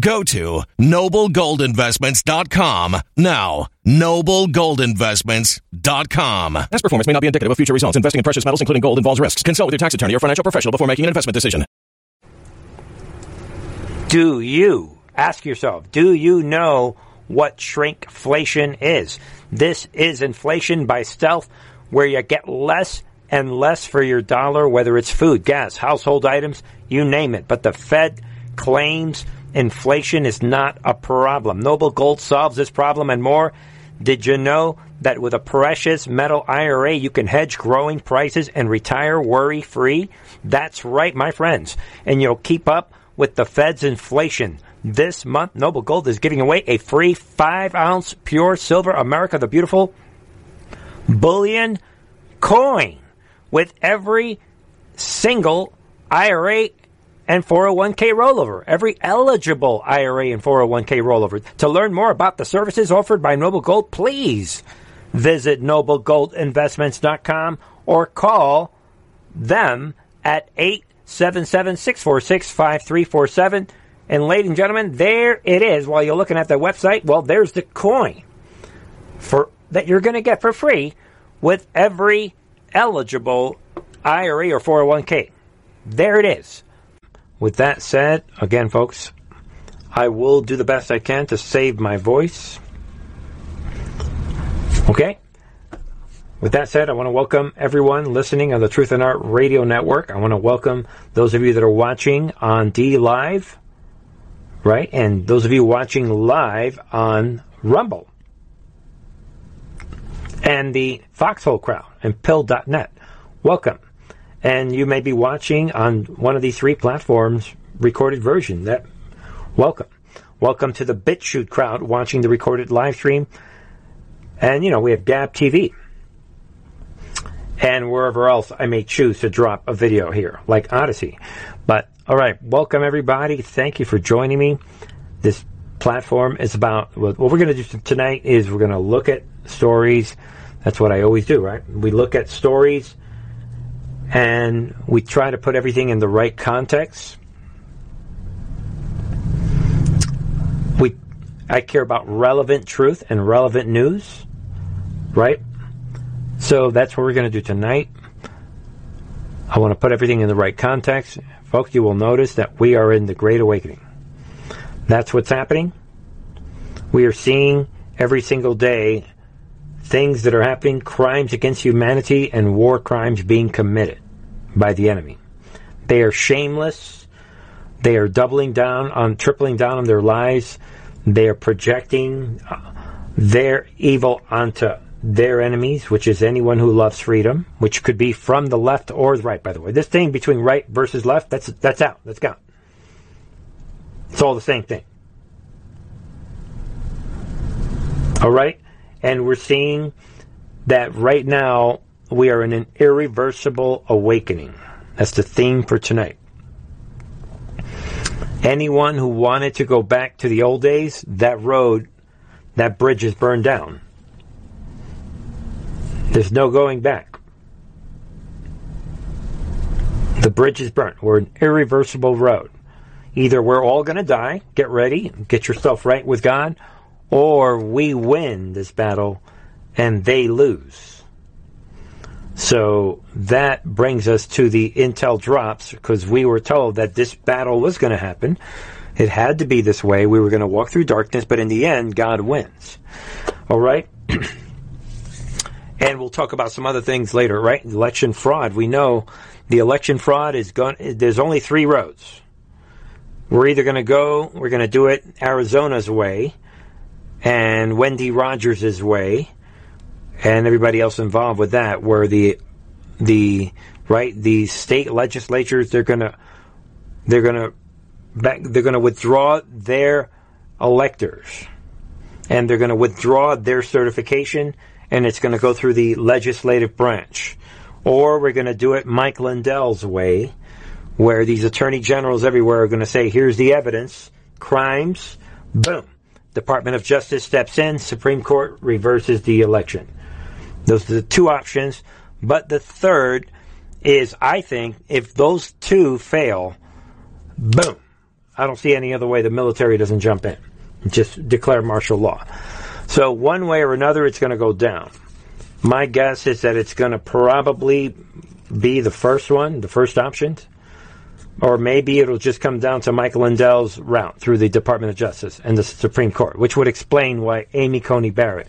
Go to noblegoldinvestments.com now. Noblegoldinvestments.com. Past performance may not be indicative of future results. Investing in precious metals, including gold, involves risks. Consult with your tax attorney or financial professional before making an investment decision. Do you, ask yourself, do you know what shrinkflation is? This is inflation by stealth, where you get less and less for your dollar, whether it's food, gas, household items, you name it. But the Fed claims inflation is not a problem. Noble Gold solves this problem and more. Did you know that with a precious metal IRA, you can hedge growing prices and retire worry free? That's right, my friends. And you'll keep up with the Fed's inflation. This month, Noble Gold is giving away a free 5 ounce pure silver America the Beautiful bullion coin with every single IRA and 401k rollover. Every eligible IRA and 401k rollover. To learn more about the services offered by Noble Gold, please visit noblegoldinvestments.com or call them at 877 646 5347. And ladies and gentlemen, there it is. While you're looking at the website, well, there's the coin for that you're going to get for free with every eligible IRA or 401k. There it is. With that said, again, folks, I will do the best I can to save my voice. Okay? With that said, I want to welcome everyone listening on the Truth and Art Radio Network. I want to welcome those of you that are watching on D Live, right? And those of you watching live on Rumble and the Foxhole crowd and Pilled.net. Welcome and you may be watching on one of these three platforms recorded version. That welcome, welcome to the BitChute crowd watching the recorded live stream, and you know we have Gab TV, and wherever else I may choose to drop a video here, like Odysee. But all right, welcome everybody. Thank you for joining me. This platform is about what we're going to do tonight is we're going to look at stories. That's what I always do, right? We look at stories and we try to put everything in the right context. We, I care about relevant truth and relevant news, right? So that's what we're going to do tonight. I want to put everything in the right context. Folks, you will notice that we are in the Great Awakening. That's what's happening. We are seeing every single day things that are happening, crimes against humanity and war crimes being committed by the enemy. They are shameless. They are doubling down on, tripling down on their lies. They are projecting uh, their evil onto their enemies, which is anyone who loves freedom, which could be from the left or the right, by the way. This thing between right versus left, that's, that's out. That's gone. It's all the same thing. All right? And we're seeing that right now we are in an irreversible awakening. That's the theme for tonight. Anyone who wanted to go back to the old days, that road, that bridge is burned down. There's no going back. The bridge is burnt. We're an irreversible road. Either we're all going to die, get ready, get yourself right with God, or we win this battle and they lose. So that brings us to the intel drops because we were told that this battle was going to happen. It had to be this way. We were going to walk through darkness, but in the end, God wins. All right? and we'll talk about some other things later, right? Election fraud. We know the election fraud is going. There's only three roads. We're either going to go, we're going to do it Arizona's way, and Wendy Rogers' way, and everybody else involved with that, where the the right the state legislatures they're going to they're going to they're going to withdraw their electors, and they're going to withdraw their certification, and it's going to go through the legislative branch, or we're going to do it Mike Lindell's way, where these attorney generals everywhere are going to say, "Here's the evidence, crimes, boom." Department of Justice steps in, Supreme Court reverses the election. Those are the two options. But the third is, I think, if those two fail, boom. I don't see any other way the military doesn't jump in. Just declare martial law. So, one way or another, it's going to go down. My guess is that it's going to probably be the first one, the first option. Or maybe it'll just come down to Michael Lindell's route through the Department of Justice and the Supreme Court, which would explain why Amy Coney Barrett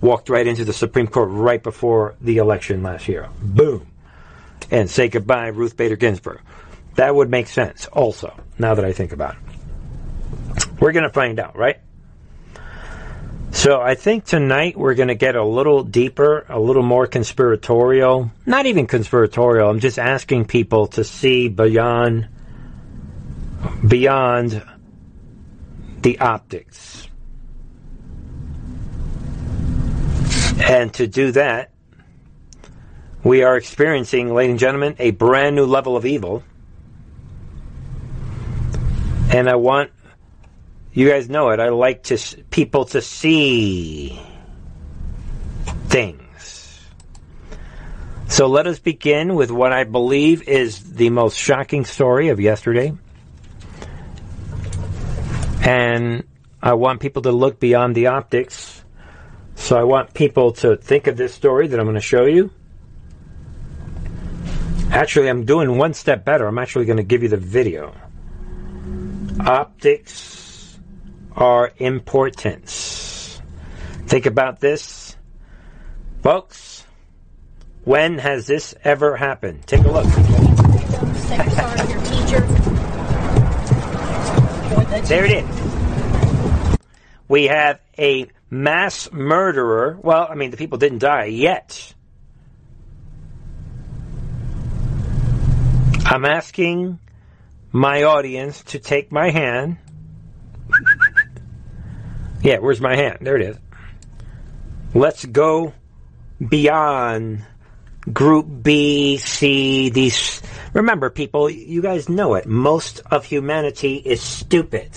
walked right into the Supreme Court right before the election last year. Boom. And say goodbye, Ruth Bader Ginsburg. That would make sense also, now that I think about it. We're going to find out, right? So I think tonight we're going to get a little deeper, a little more conspiratorial. Not even conspiratorial. I'm just asking people to see beyond beyond the optics. And to do that, we are experiencing, ladies and gentlemen, a brand new level of evil. And I want you guys know it. I like to people to see things. So let us begin with what I believe is the most shocking story of yesterday. And I want people to look beyond the optics. So I want people to think of this story that I'm going to show you. Actually, I'm doing one step better. I'm actually going to give you the video. Optics are importance. Think about this. Folks, when has this ever happened? Take a look. there it is. We have a mass murderer. Well, I mean, the people didn't die yet. I'm asking my audience to take my hand yeah, where's my hand? There it is. Let's go beyond group B, C, these. Remember, people, you guys know it. Most of humanity is stupid.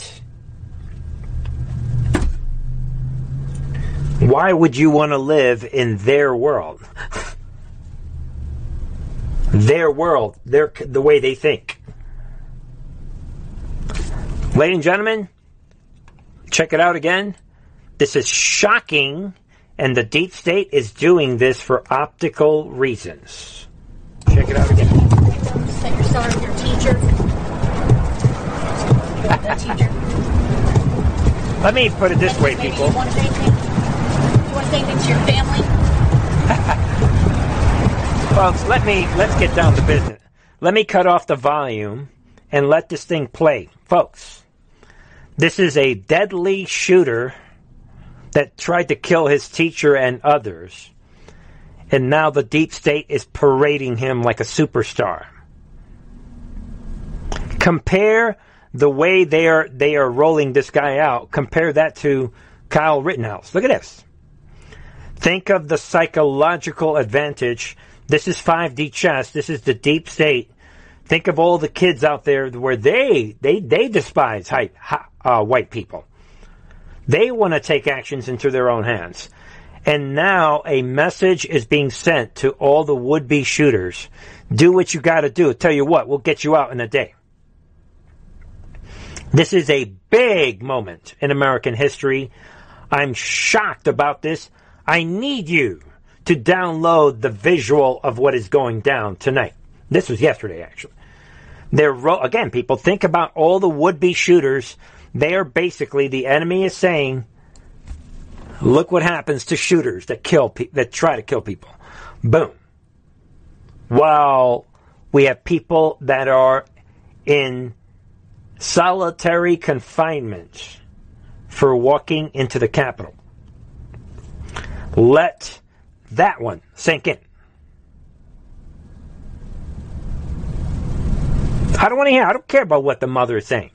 Why would you want to live in their world? their world, their the way they think. Ladies and gentlemen, check it out again. This is shocking, and the deep state is doing this for optical reasons. Check it out again. Say you're sorry your teacher. That teacher. Let me put it this way, people. You want to say anything? You want to say anything to your family? Folks, let me let's get down to business. Let me cut off the volume and let this thing play. Folks, this is a deadly shooter that tried to kill his teacher and others. And now the deep state is parading him like a superstar. Compare the way they are they are rolling this guy out. Compare that to Kyle Rittenhouse. Look at this. Think of the psychological advantage. This is 5D chess. This is the deep state. Think of all the kids out there where they they they despise white uh, white people. They want to take actions into their own hands. And now a message is being sent to all the would be shooters. Do what you got to do. Tell you what, we'll get you out in a day. This is a big moment in American history. I'm shocked about this. I need you to download the visual of what is going down tonight. This was yesterday, actually. They're again, people think about all the would-be shooters. They are basically the enemy is saying, "Look what happens to shooters that kill pe- that try to kill people." Boom. While We have people that are in solitary confinement for walking into the Capitol. Let that one sink in. I don't want to hear. I don't care about what the mother is saying.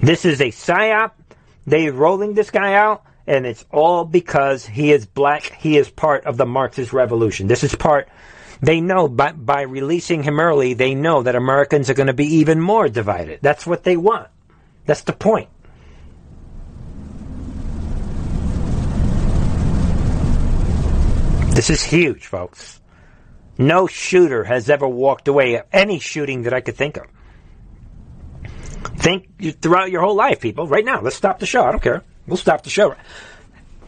This is a psyop. They're rolling this guy out, and it's all because he is black. He is part of the Marxist revolution. This is part. They know by, by releasing him early, they know that Americans are going to be even more divided. That's what they want. That's the point. This is huge, folks. No shooter has ever walked away any shooting that I could think of. Think throughout your whole life, people. Right now, let's stop the show. I don't care. We'll stop the show.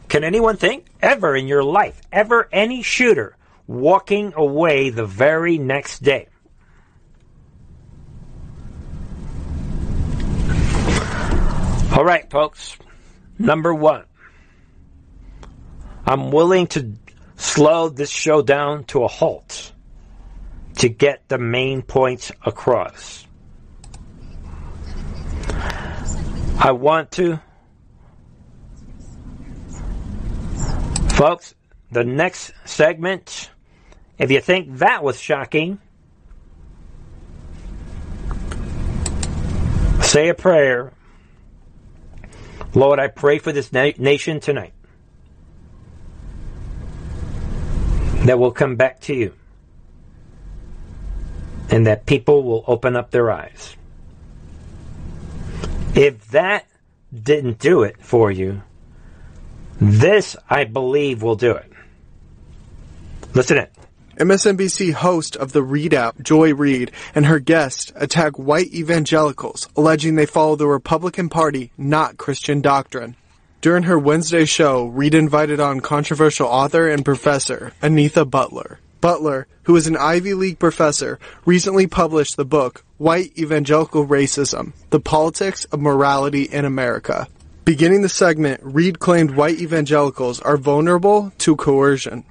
Can anyone think ever in your life, ever any shooter walking away the very next day? All right, folks. Number one. I'm willing to slow this show down to a halt to get the main points across. I want to. Folks, the next segment, if you think that was shocking, say a prayer. Lord, I pray for this na- nation tonight. that will come back to you. And that people will open up their eyes. If that didn't do it for you, this, I believe, will do it. Listen in. MSNBC host of the ReidOut, Joy Reid, and her guest attack white evangelicals, alleging they follow the Republican Party, not Christian doctrine. During her Wednesday show, Reid invited on controversial author and professor Anthea Butler. Butler, who is an Ivy League professor, recently published the book White Evangelical Racism The Politics of Morality in America. Beginning the segment, Reid claimed white evangelicals are vulnerable to coercion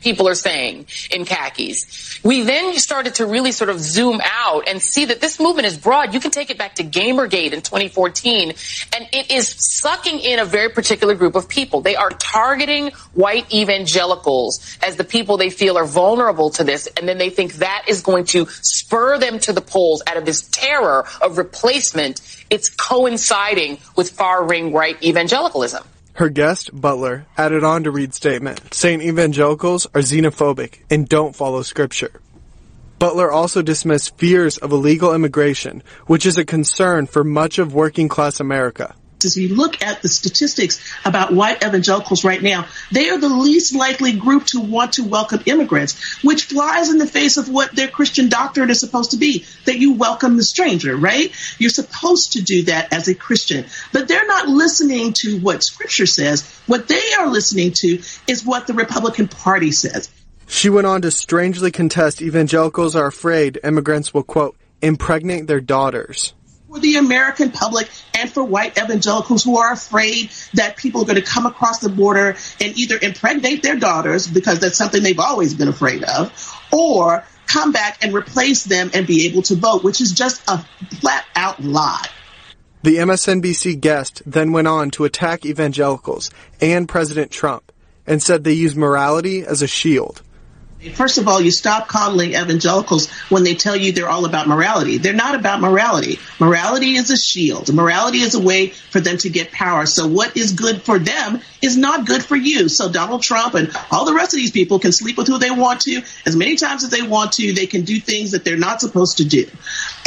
people are saying in khakis. We then started to really sort of zoom out and see that this movement is broad. You can take it back to Gamergate in 2014, and it is sucking in a very particular group of people. They are targeting white evangelicals as the people they feel are vulnerable to this, and then they think that is going to spur them to the polls out of this terror of replacement. It's coinciding with far right evangelicalism. Her guest, Butler, added on to Reid's statement, saying evangelicals are xenophobic and don't follow scripture. Butler also dismissed fears of illegal immigration, which is a concern for much of working class America as we look at the statistics about white evangelicals right now, they are the least likely group to want to welcome immigrants, which flies in the face of what their Christian doctrine is supposed to be, that you welcome the stranger, right? You're supposed to do that as a Christian. But they're not listening to what scripture says. What they are listening to is what the Republican Party says. She went on to strangely contest evangelicals are afraid immigrants will, quote, impregnate their daughters for the American public and for white evangelicals who are afraid that people are going to come across the border and either impregnate their daughters because that's something they've always been afraid of, or come back and replace them and be able to vote, which is just a flat out lie. The MSNBC guest then went on to attack evangelicals and President Trump and said they use morality as a shield. First of all, you stop coddling evangelicals when they tell you they're all about morality. They're not about morality. Morality is a shield. Morality is a way for them to get power. So what is good for them is not good for you. So Donald Trump and all the rest of these people can sleep with who they want to as many times as they want to. They can do things that they're not supposed to do,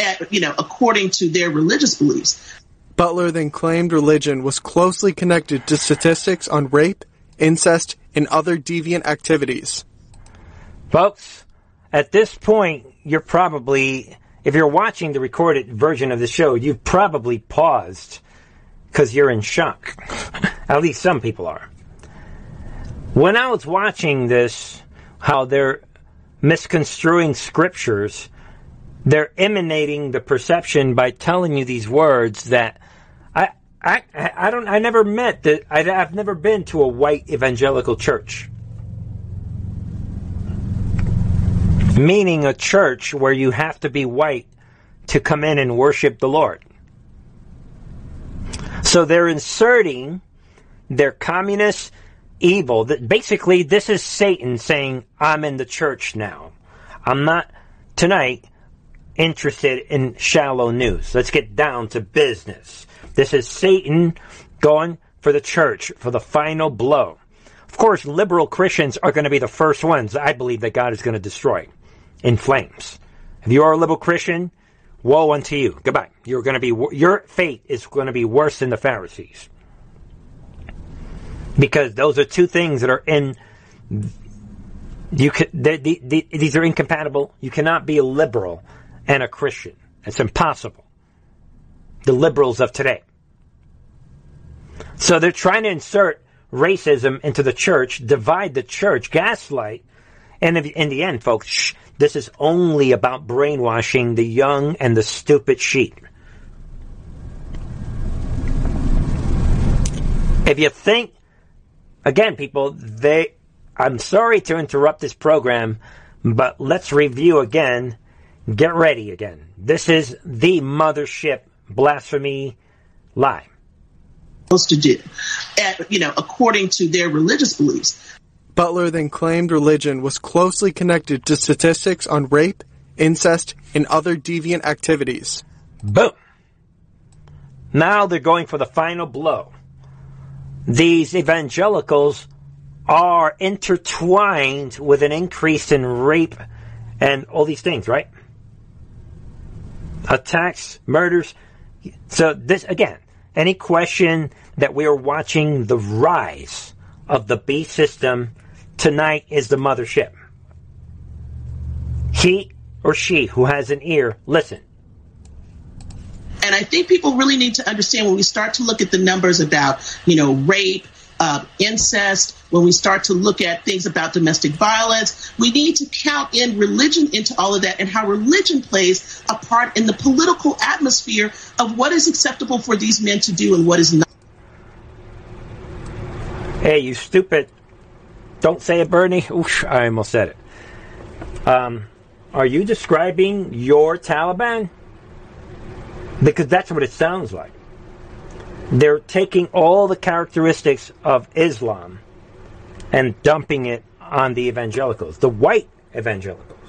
at, you know, according to their religious beliefs. Butler then claimed religion was closely connected to statistics on rape, incest, and other deviant activities. Folks, at this point, you're probably, if you're watching the recorded version of the show, you've probably paused because you're in shock. at least some people are. When I was watching this, how they're misconstruing scriptures, they're emanating the perception by telling you these words that I, I, I don't, I never met that, I've never been to a white evangelical church. Meaning a church where you have to be white to come in and worship the Lord. So they're inserting their communist evil. That basically, this is Satan saying, "I'm in the church now. I'm not tonight interested in shallow news. Let's get down to business." This is Satan going for the church for the final blow. Of course, liberal Christians are going to be the first ones I believe that God is going to destroy in flames. If you are a liberal Christian, woe unto you. Goodbye. You're going to be your fate is going to be worse than the Pharisees. Because those are two things that are in you they, they, they, these are incompatible. You cannot be a liberal and a Christian. It's impossible. The liberals of today. So they're trying to insert racism into the church, divide the church, gaslight. And in the end, folks, this is only about brainwashing the young and the stupid sheep. If you think, again, people, they, I'm sorry to interrupt this program, but let's review again. Get ready again. This is the mothership blasphemy lie to do, you know, according to their religious beliefs. Butler then claimed religion was closely connected to statistics on rape, incest, and other deviant activities. Boom! Now they're going for the final blow. These evangelicals are intertwined with an increase in rape and all these things, right? Attacks, murders. So this, again, any question that we are watching the rise of the beast system tonight is the mothership. He or she who has an ear, listen. And I think people really need to understand when we start to look at the numbers about, you know, rape, uh, incest, when we start to look at things about domestic violence, we need to count in religion into all of that and how religion plays a part in the political atmosphere of what is acceptable for these men to do and what is not. Hey, you stupid. Don't say it, Bernie. Oosh, I almost said it. Um, are you describing your Taliban? Because that's what it sounds like. They're taking all the characteristics of Islam and dumping it on the evangelicals, the white evangelicals.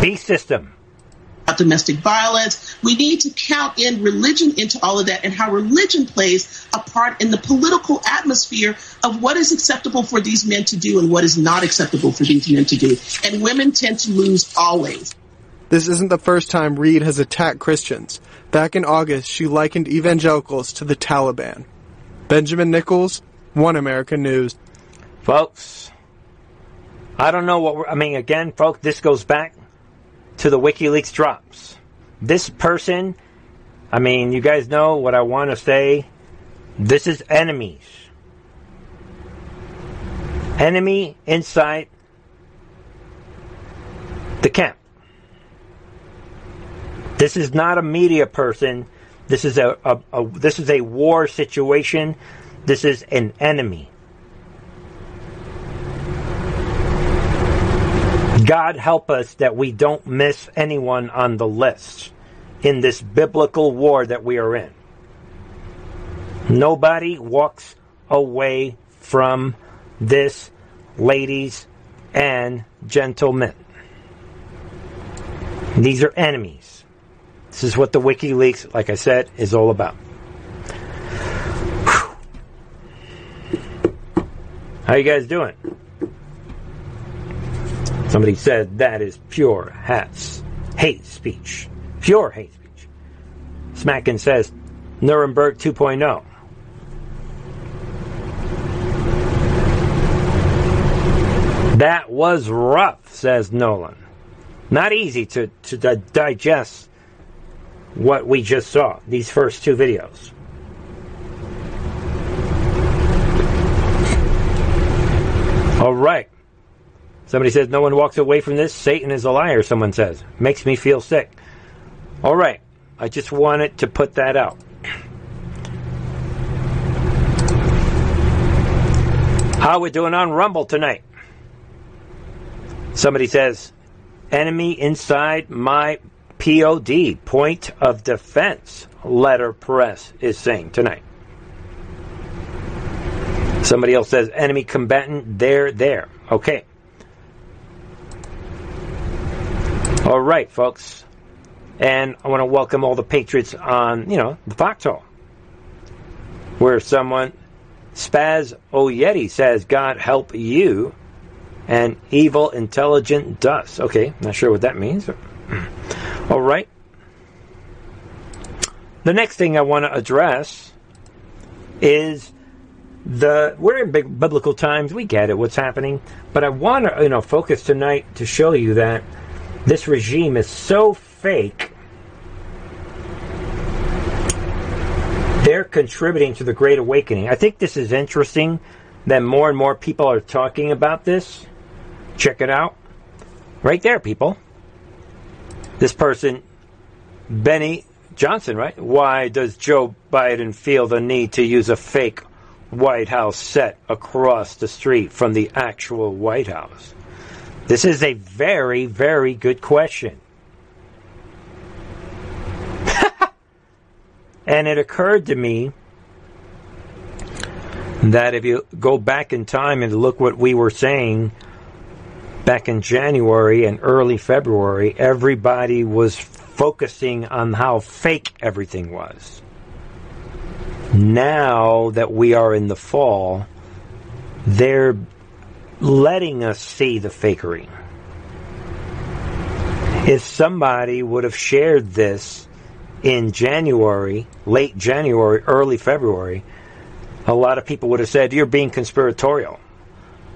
Beast system. Domestic violence. We need to count in religion into all of that and how religion plays a part in the political atmosphere of what is acceptable for these men to do and what is not acceptable for these men to do. And women tend to lose always. This isn't the first time Reid has attacked Christians. Back in August, she likened evangelicals to the Taliban. Benjamin Nichols, One American News. Folks, I don't know what I mean, again, folks, this goes back to the WikiLeaks drops. This person, I mean, you guys know what I want to say. This is enemies. Enemy inside the camp. This is not a media person. This is a, a, a, this is a war situation. This is an enemy. God help us that we don't miss anyone on the list in this biblical war that we are in. Nobody walks away from this, ladies and gentlemen. These are enemies. This is what the WikiLeaks, like I said, is all about. How you guys doing? Somebody said that is pure hats, hate speech. Pure hate speech. Smackin says Nuremberg 2.0. That was rough, says Nolan. Not easy to, to digest what we just saw, these first two videos. All right. Somebody says no one walks away from this. Satan is a liar, someone says. Makes me feel sick. All right. I just wanted to put that out. How we doing on Rumble tonight? Somebody says, enemy inside my POD, point of defense, letter press is saying tonight. Somebody else says, enemy combatant, there, there. Okay. All right, folks. And I want to welcome all the patriots on, you know, the foxhole. Where someone, Spaz Oyeti says, God help you and evil intelligent dust. Okay, not sure what that means. Hmm. All right. The next thing I want to address is the we're in big biblical times. We get it, what's happening, but I want to you know focus tonight to show you that this regime is so fake. They're contributing to the Great Awakening. I think this is interesting that more and more people are talking about this. Check it out. Right there, people. This person, Benny Johnson, right? Why does Joe Biden feel the need to use a fake White House set across the street from the actual White House? This is a very, very good question. and it occurred to me that if you go back in time and look what we were saying back in January and early February, everybody was focusing on how fake everything was. Now that we are in the fall, they're letting us see the fakery. If somebody would have shared this in January, late January, early February, a lot of people would have said, You're being conspiratorial.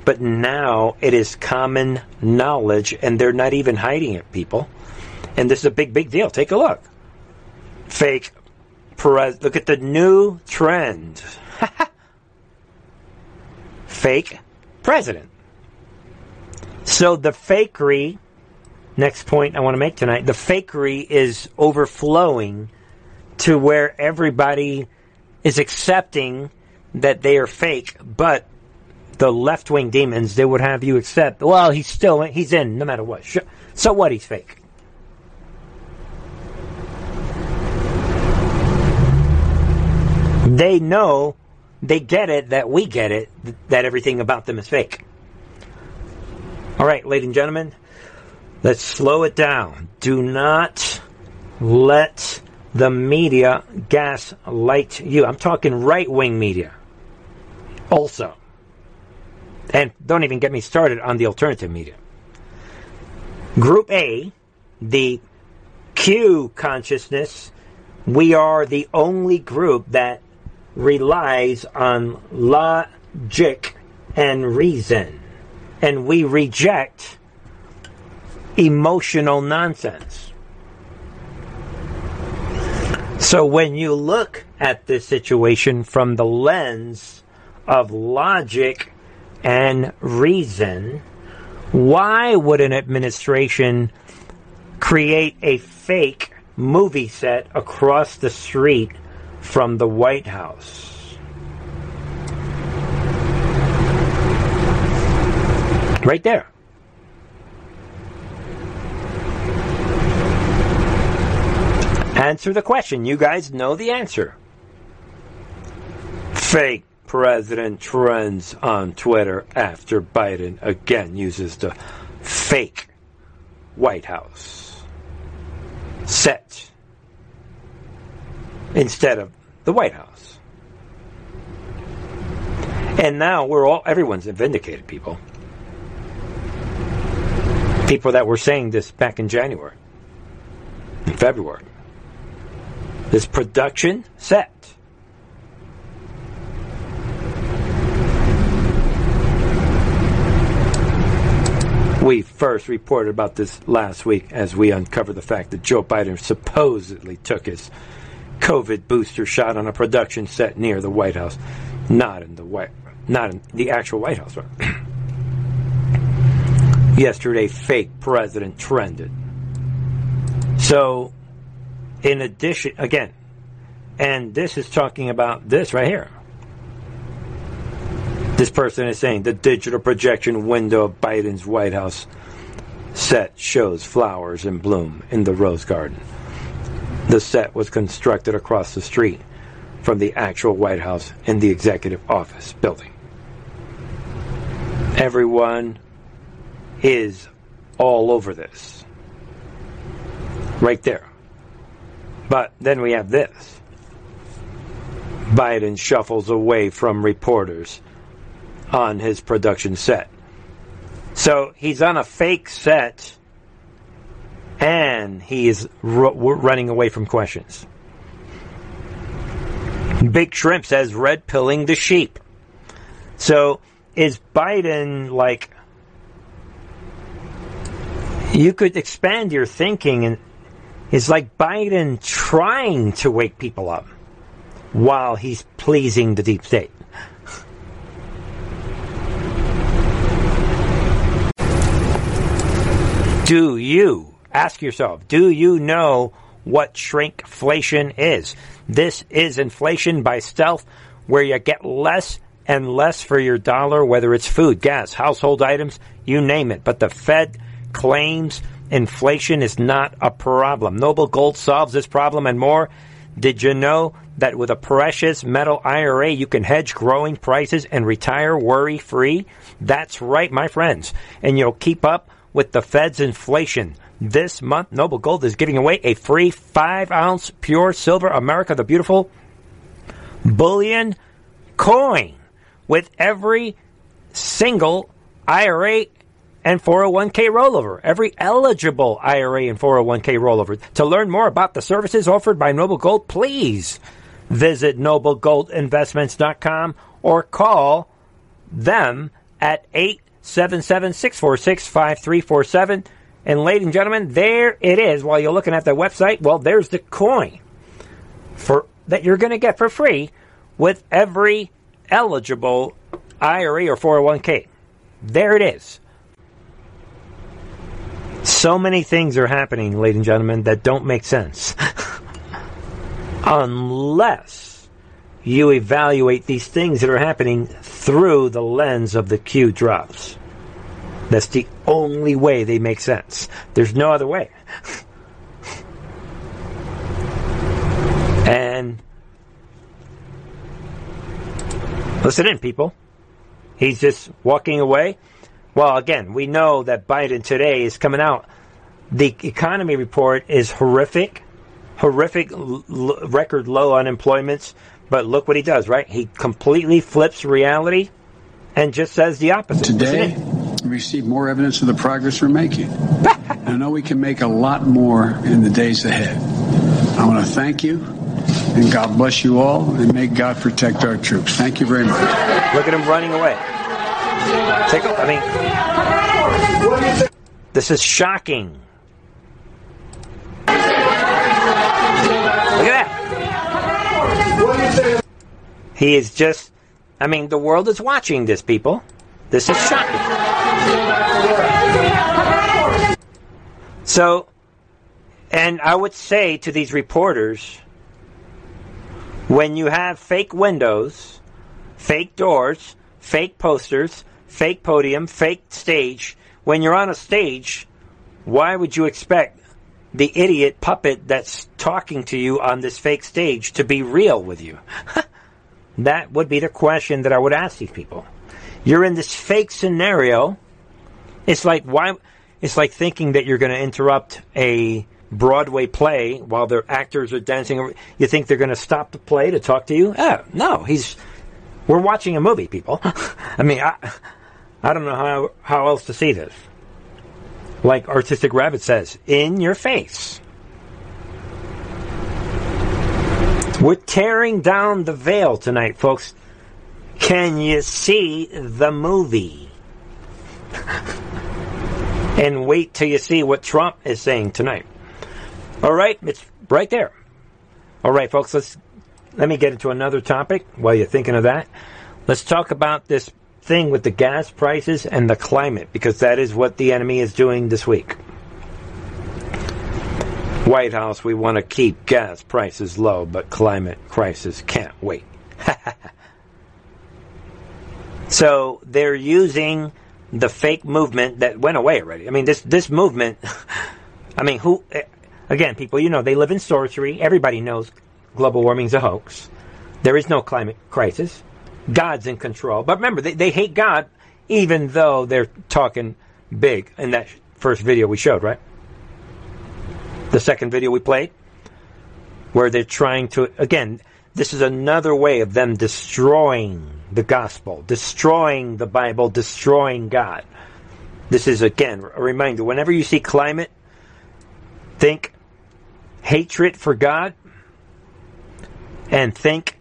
But now it is common knowledge, and they're not even hiding it, people. And this is a big, big deal. Take a look. Fake Perez. Look at the new trend. Fake president. So the fakery, next point I want to make tonight, the fakery is overflowing to where everybody is accepting that they are fake, but the left wing demons, they would have you accept, well, he's still, he's in no matter what. So what? He's fake. They know, they get it that we get it, that everything about them is fake. All right, ladies and gentlemen, let's slow it down. Do not let the media gaslight you. I'm talking right wing media. Also. And don't even get me started on the alternative media. Group A, the Q consciousness, we are the only group that relies on logic and reason. And we reject emotional nonsense. So when you look at this situation from the lens of logic and reason, why would an administration create a fake movie set across the street from the White House? Right there. Answer the question. You guys know the answer. Fake president trends on Twitter after Biden again uses the fake White House set instead of the White House. And now we're all everyone's vindicated people. People that were saying this back in January, in February. This production set We first reported about this last week as we uncovered the fact that Joe Biden supposedly took his COVID booster shot on a production set near the White House, not in the White, not in the actual White House. Yesterday, fake president trended. So, in addition, again, and this is talking about this right here. This person is saying the digital projection window of Biden's White House set shows flowers in bloom in the rose garden. The set was constructed across the street from the actual White House in the executive office building. Everyone is all over this. Right there. But then we have this. Biden shuffles away from reporters on his production set. So he's on a fake set and he is r- running away from questions. Big Shrimp says red pilling the sheep. So is Biden like you could expand your thinking and it's like Biden trying to wake people up while he's pleasing the deep state. Do you ask yourself, do you know what shrinkflation is? This is inflation by stealth where you get less and less for your dollar, whether it's food, gas, household items, you name it. But the Fed claims inflation is not a problem. Noble Gold solves this problem and more. Did you know that with a precious metal IRA, you can hedge growing prices and retire worry free? That's right, my friends. And you'll keep up with the Fed's inflation. This month, Noble Gold is giving away a free 5 ounce pure silver America the Beautiful bullion coin with every single IRA and 401k rollover. Every eligible IRA and 401k rollover. To learn more about the services offered by Noble Gold, please visit noblegoldinvestments.com or call them at 877 646 5347. And ladies and gentlemen, there it is. While you're looking at the website, well, there's the coin for that you're going to get for free with every eligible IRA or 401k. There it is. So many things are happening, ladies and gentlemen, that don't make sense. Unless you evaluate these things that are happening through the lens of the Q drops. That's the only way they make sense. There's no other way. and listen in, people. He's just walking away. Well, again, we know that Biden today is coming out. The economy report is horrific, horrific l- record low unemployments. But look what he does, right? He completely flips reality and just says the opposite. Today, receive more evidence of the progress we're making. I know we can make a lot more in the days ahead. I want to thank you, and God bless you all, and may God protect our troops. Thank you very much. Look at him running away. Take a, I mean, this is shocking. Look at that. He is just, I mean, the world is watching this, people. This is shocking. So, and I would say to these reporters, when you have fake windows, fake doors, fake posters, fake podium, fake stage, when you're on a stage, why would you expect the idiot puppet that's talking to you on this fake stage to be real with you? that would be the question that I would ask these people. You're in this fake scenario. It's like why it's like thinking that you're going to interrupt a Broadway play while their actors are dancing. You think they're going to stop the play to talk to you? Oh, no, he's. We're watching a movie, people. I mean, I, I don't know how how else to see this. Like Artistic Rabbit says, in your face. We're tearing down the veil tonight, folks. Can you see the movie? and wait till you see what Trump is saying tonight. All right, it's right there. All right, folks, let's let me get into another topic while you're thinking of that. Let's talk about this thing with the gas prices and the climate because that is what the enemy is doing this week. White House, we want to keep gas prices low, but climate crisis can't wait. so they're using the fake movement that went away already. I mean, this this movement. I mean, who? eh, Again, people, you know, they live in sorcery. Everybody knows global warming's a hoax. There is no climate crisis. God's in control. But remember, they, they hate God, even though they're talking big in that first video we showed, right? The second video we played, where they're trying to, again, this is another way of them destroying the gospel, destroying the Bible, destroying God. This is, again, a reminder. Whenever you see climate, think hatred for God and think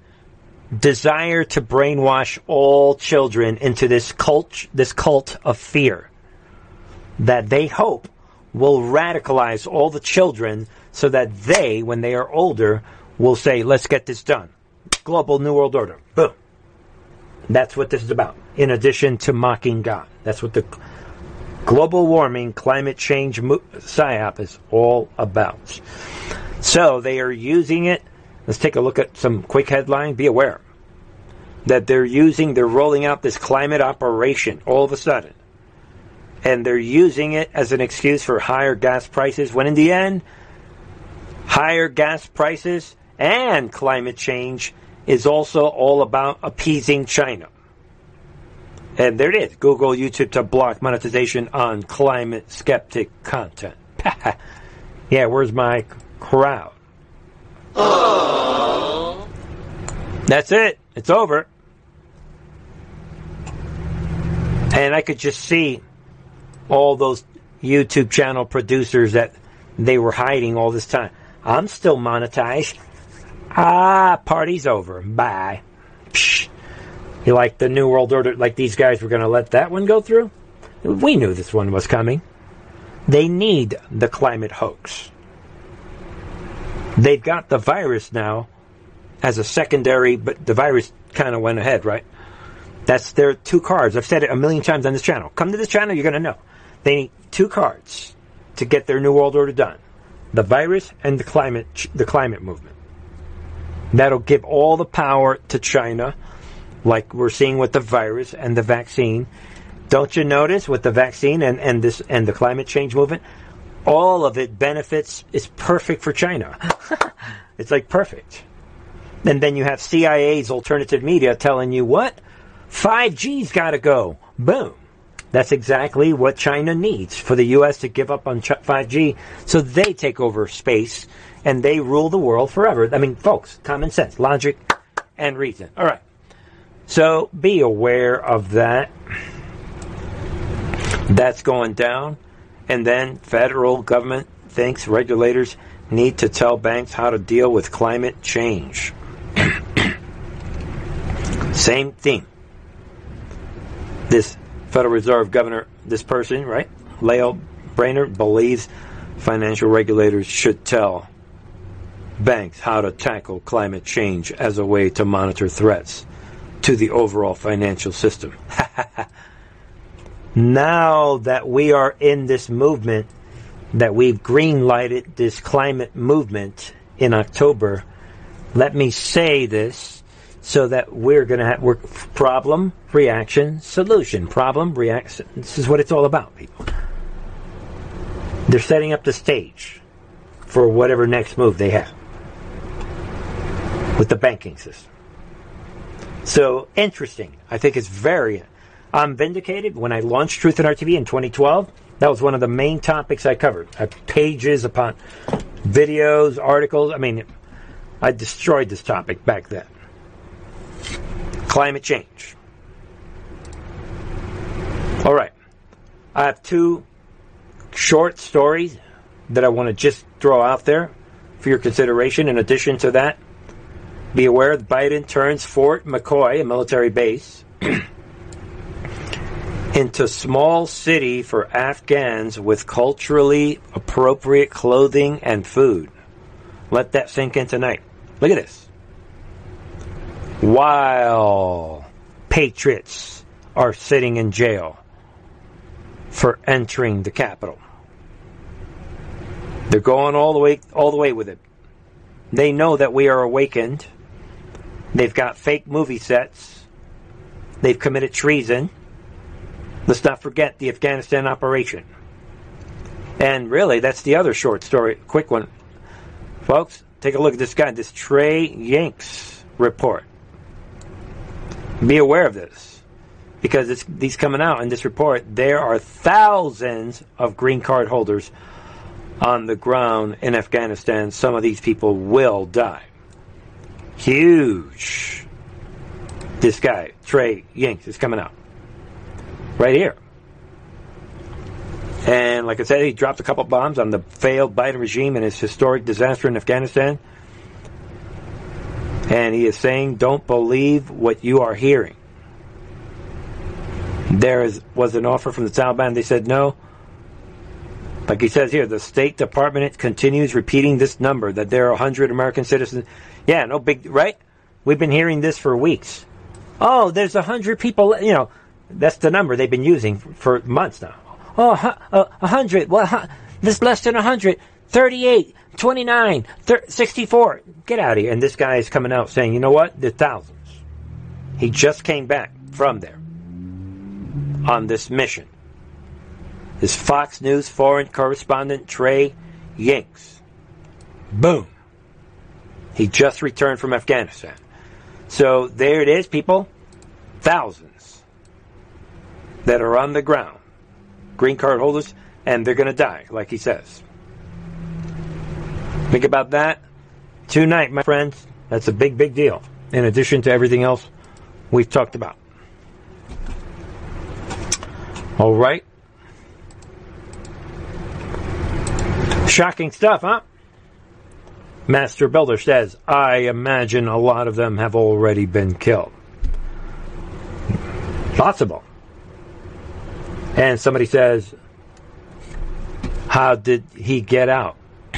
desire to brainwash all children into this cult this cult of fear that they hope will radicalize all the children so that they when they are older will say let's get this done. Global new world order. Boom that's what this is about in addition to mocking god that's what the global warming climate change mo- psyop is all about so they are using it. Let's take a look at some quick headline. Be aware that they're using, they're rolling out this climate operation all of a sudden. And they're using it as an excuse for higher gas prices, when in the end, higher gas prices and climate change is also all about appeasing China. And there it is Google, YouTube to block monetization on climate skeptic content. yeah, where's my crowd. That's it. It's over. And I could just see all those YouTube channel producers that they were hiding all this time. I'm still monetized. Ah, party's over. Bye. Psh. You like the New World Order, like these guys were going to let that one go through? We knew this one was coming. They need the climate hoax. They've got the virus now as a secondary, but the virus kind of went ahead, right? That's their two cards. I've said it a million times on this channel. Come to this channel, you're going to know. They need two cards to get their new world order done: the virus and the climate, the climate movement. That'll give all the power to China, like we're seeing with the virus and the vaccine. Don't you notice with the vaccine and, and this and the climate change movement? all of it benefits is perfect for China. it's like perfect. And then you have CIA's alternative media telling you what? 5G's got to go. Boom. That's exactly what China needs for the U.S. to give up on 5G so they take over space and they rule the world forever. I mean, folks, common sense, logic, and reason. All right. So be aware of that. That's going down. And then federal government thinks regulators need to tell banks how to deal with climate change. Same thing. This Federal Reserve Governor, this person, right, Lael Brainard, believes financial regulators should tell banks how to tackle climate change as a way to monitor threats to the overall financial system. now that we are in this movement, that we've green lighted this climate movement in October, let me say this so that we're going to have we're problem, reaction, solution. Problem, reaction. This is what it's all about, people. They're setting up the stage for whatever next move they have with the banking system. So interesting. I think it's very I'm vindicated. When I launched Truth in RTV in 2012, that was one of the main topics I covered. I pages upon videos, articles. I mean, I destroyed this topic back then. Climate change. All right. I have two short stories that I want to just throw out there for your consideration. In addition to that, be aware that Biden turns Fort McCoy, a military base, into small city for Afghans with culturally appropriate clothing and food. Let that sink in tonight. Look at this. While patriots are sitting in jail for entering the capital. They're going all the way all the way with it. They know that we are awakened. They've got fake movie sets. They've committed treason Let's not forget the Afghanistan operation. And really, that's the other short story, quick one. Folks, take a look at this guy, this Trey Yingst report. Be aware of this because it's these coming out in this report. There are thousands of green card holders on the ground in Afghanistan. Some of these people will die. Huge. This guy, Trey Yingst, is coming out right here. And like I said, he dropped a couple bombs on the failed Biden regime and his historic disaster in Afghanistan. And he is saying, don't believe what you are hearing. There is, was an offer from the Taliban. They said no. Like he says here, the State Department continues repeating this number that there are 100 American citizens. Yeah, no big, right? We've been hearing this for weeks. Oh, there's a 100 people, you know, that's the number they've been using for months now. Oh, a uh, 100. Well, this less than a 100. 38, 29, 30, 64. Get out of here. And this guy is coming out saying, you know what? There's thousands. He just came back from there on this mission. This Fox News foreign correspondent, Trey Yingst. Boom. He just returned from Afghanistan. So there it is, people. Thousands that are on the ground, green card holders, and they're going to die, like he says. Think about that. Tonight, my friends, that's a big, big deal, in addition to everything else we've talked about. All right. Shocking stuff, huh? Master Builder says, I imagine a lot of them have already been killed. Possible. And somebody says, How did he get out?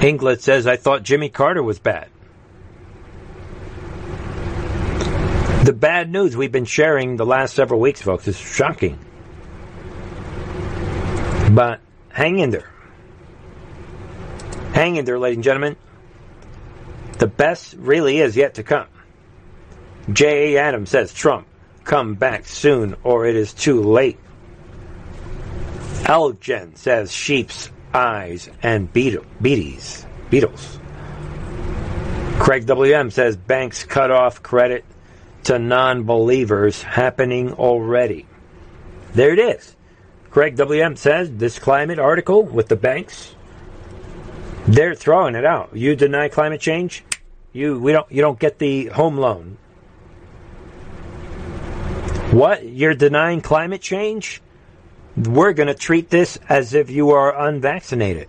Inglet says, I thought Jimmy Carter was bad. The bad news we've been sharing the last several weeks, folks, is shocking. But hang in there. Hang in there, ladies and gentlemen. The best really is yet to come. J.A. Adams says, Trump, come back soon or it is too late. Elgen says, sheep's eyes and beetle, beaties, beetles. Craig WM says, banks cut off credit to non believers happening already. There it is. Craig WM says this climate article with the banks, they're throwing it out. You deny climate change, you we don't you don't get the home loan. What? You're denying climate change? We're going to treat this as if you are unvaccinated.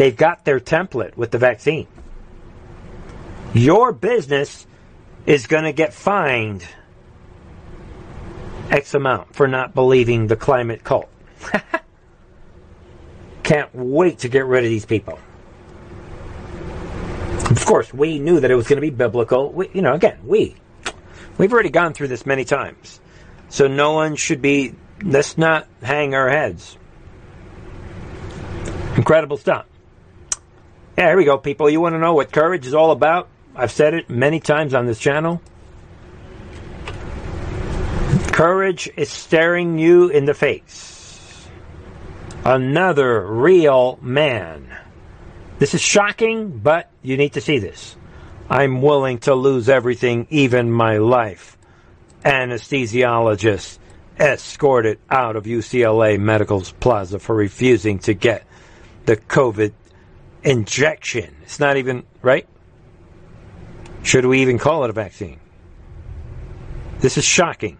They've got their template with the vaccine. Your business is going to get fined X amount for not believing the climate cult. Can't wait to get rid of these people. Of course, we knew that it was going to be biblical. We, you know, again, we. We've already gone through this many times. So no one should be, let's not hang our heads. Incredible stuff. Yeah, here we go, people. You want to know what courage is all about? I've said it many times on this channel. Courage is staring you in the face. Another real man. This is shocking, but you need to see this. I'm willing to lose everything, even my life. Anesthesiologist escorted out of UCLA Medical's Plaza for refusing to get the COVID injection. It's not even, right? Should we even call it a vaccine? This is shocking.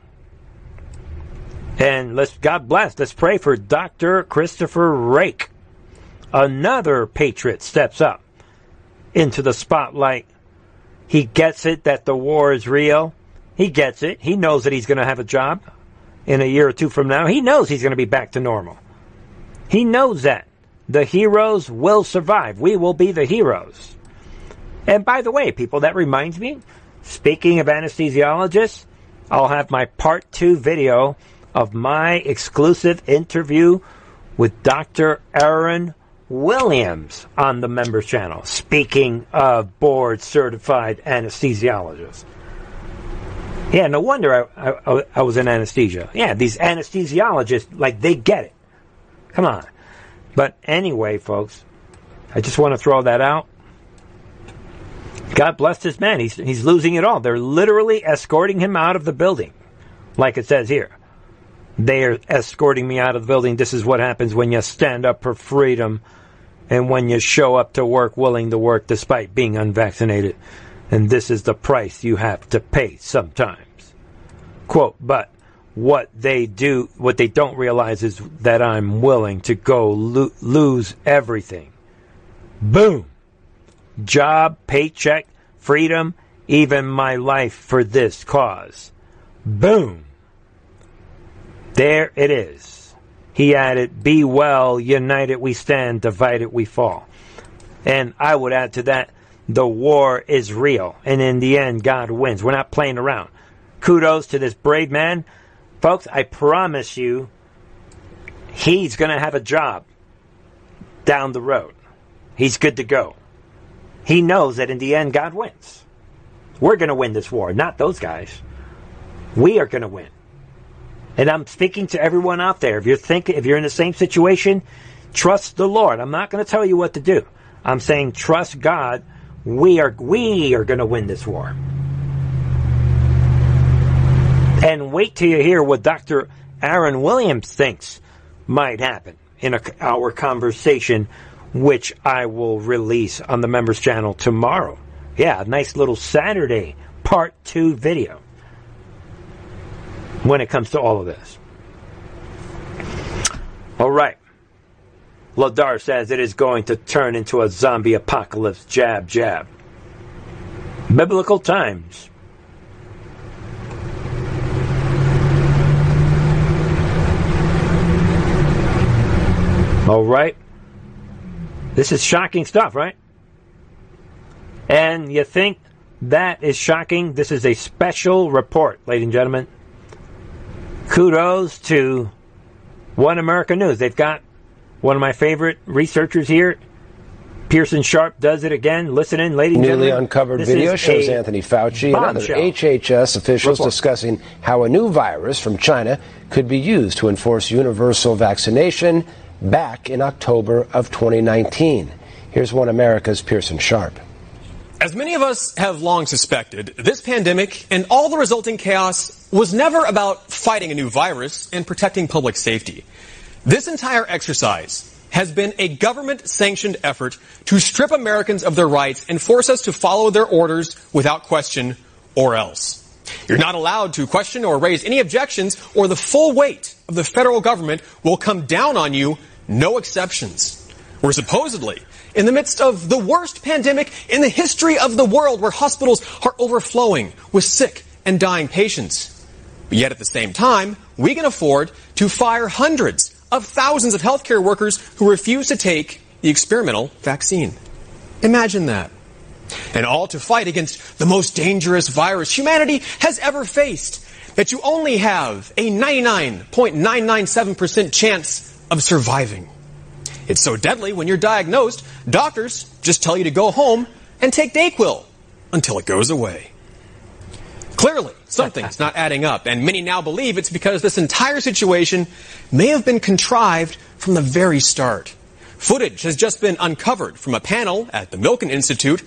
And let's, God bless, let's pray for Dr. Christopher Rake. Another patriot steps up into the spotlight He gets it that the war is real. He gets it. He knows that he's going to have a job in a year or two from now. He knows he's going to be back to normal. He knows that. The heroes will survive. We will be the heroes. And by the way, people, that reminds me, speaking of anesthesiologists, I'll have my part two video of my exclusive interview with Dr. Aaron Williams on the members channel. Speaking of board certified anesthesiologists. Yeah, no wonder I, I, I was in anesthesia. Yeah, these anesthesiologists, like, they get it. Come on. But anyway, folks, I just want to throw that out. God bless this man. He's, he's losing it all. They're literally escorting him out of the building, like it says here. They are escorting me out of the building. This is what happens when you stand up for freedom and when you show up to work willing to work despite being unvaccinated. And this is the price you have to pay sometimes. Quote, but what they do, what they don't realize is that I'm willing to go lo- lose everything. Boom. Job, paycheck, freedom, even my life for this cause. Boom. There it is. He added, Be well, united we stand, divided we fall. And I would add to that, the war is real. And in the end, God wins. We're not playing around. Kudos to this brave man. Folks, I promise you, he's going to have a job down the road. He's good to go. He knows that in the end, God wins. We're going to win this war, not those guys. We are going to win. And I'm speaking to everyone out there. If you're thinking, if you're in the same situation, trust the Lord. I'm not going to tell you what to do. I'm saying trust God. We are we are going to win this war. And wait till you hear what Dr. Aaron Williams thinks might happen in a, our conversation, which I will release on the members channel tomorrow. Yeah, nice little Saturday part two video when it comes to all of this. All right. Ladar says it is going to turn into a zombie apocalypse. Jab, jab. Biblical times. All right. This is shocking stuff, right? And you think that is shocking? This is a special report, ladies and gentlemen. Kudos to One America News. They've got one of my favorite researchers here. Pearson Sharp does it again. Listen in, ladies and gentlemen. Newly gentlemen. uncovered video shows Anthony Fauci and other. HHS officials Report. discussing how a new virus from China could be used to enforce universal vaccination back in October of 2019. Here's one America's Pearson Sharp. As many of us have long suspected, this pandemic and all the resulting chaos was never about fighting a new virus and protecting public safety. This entire exercise has been a government sanctioned effort to strip Americans of their rights and force us to follow their orders without question or else. You're not allowed to question or raise any objections or the full weight of the federal government will come down on you, no exceptions. We're supposedly in the midst of the worst pandemic in the history of the world where hospitals are overflowing with sick and dying patients. But yet at the same time, we can afford to fire hundreds of thousands of healthcare workers who refuse to take the experimental vaccine. Imagine that. And all to fight against the most dangerous virus humanity has ever faced. That you only have a 99.997% chance of surviving. It's so deadly when you're diagnosed, doctors just tell you to go home and take Dayquil until it goes away. Clearly, something's not adding up, and many now believe it's because this entire situation may have been contrived from the very start. Footage has just been uncovered from a panel at the Milken Institute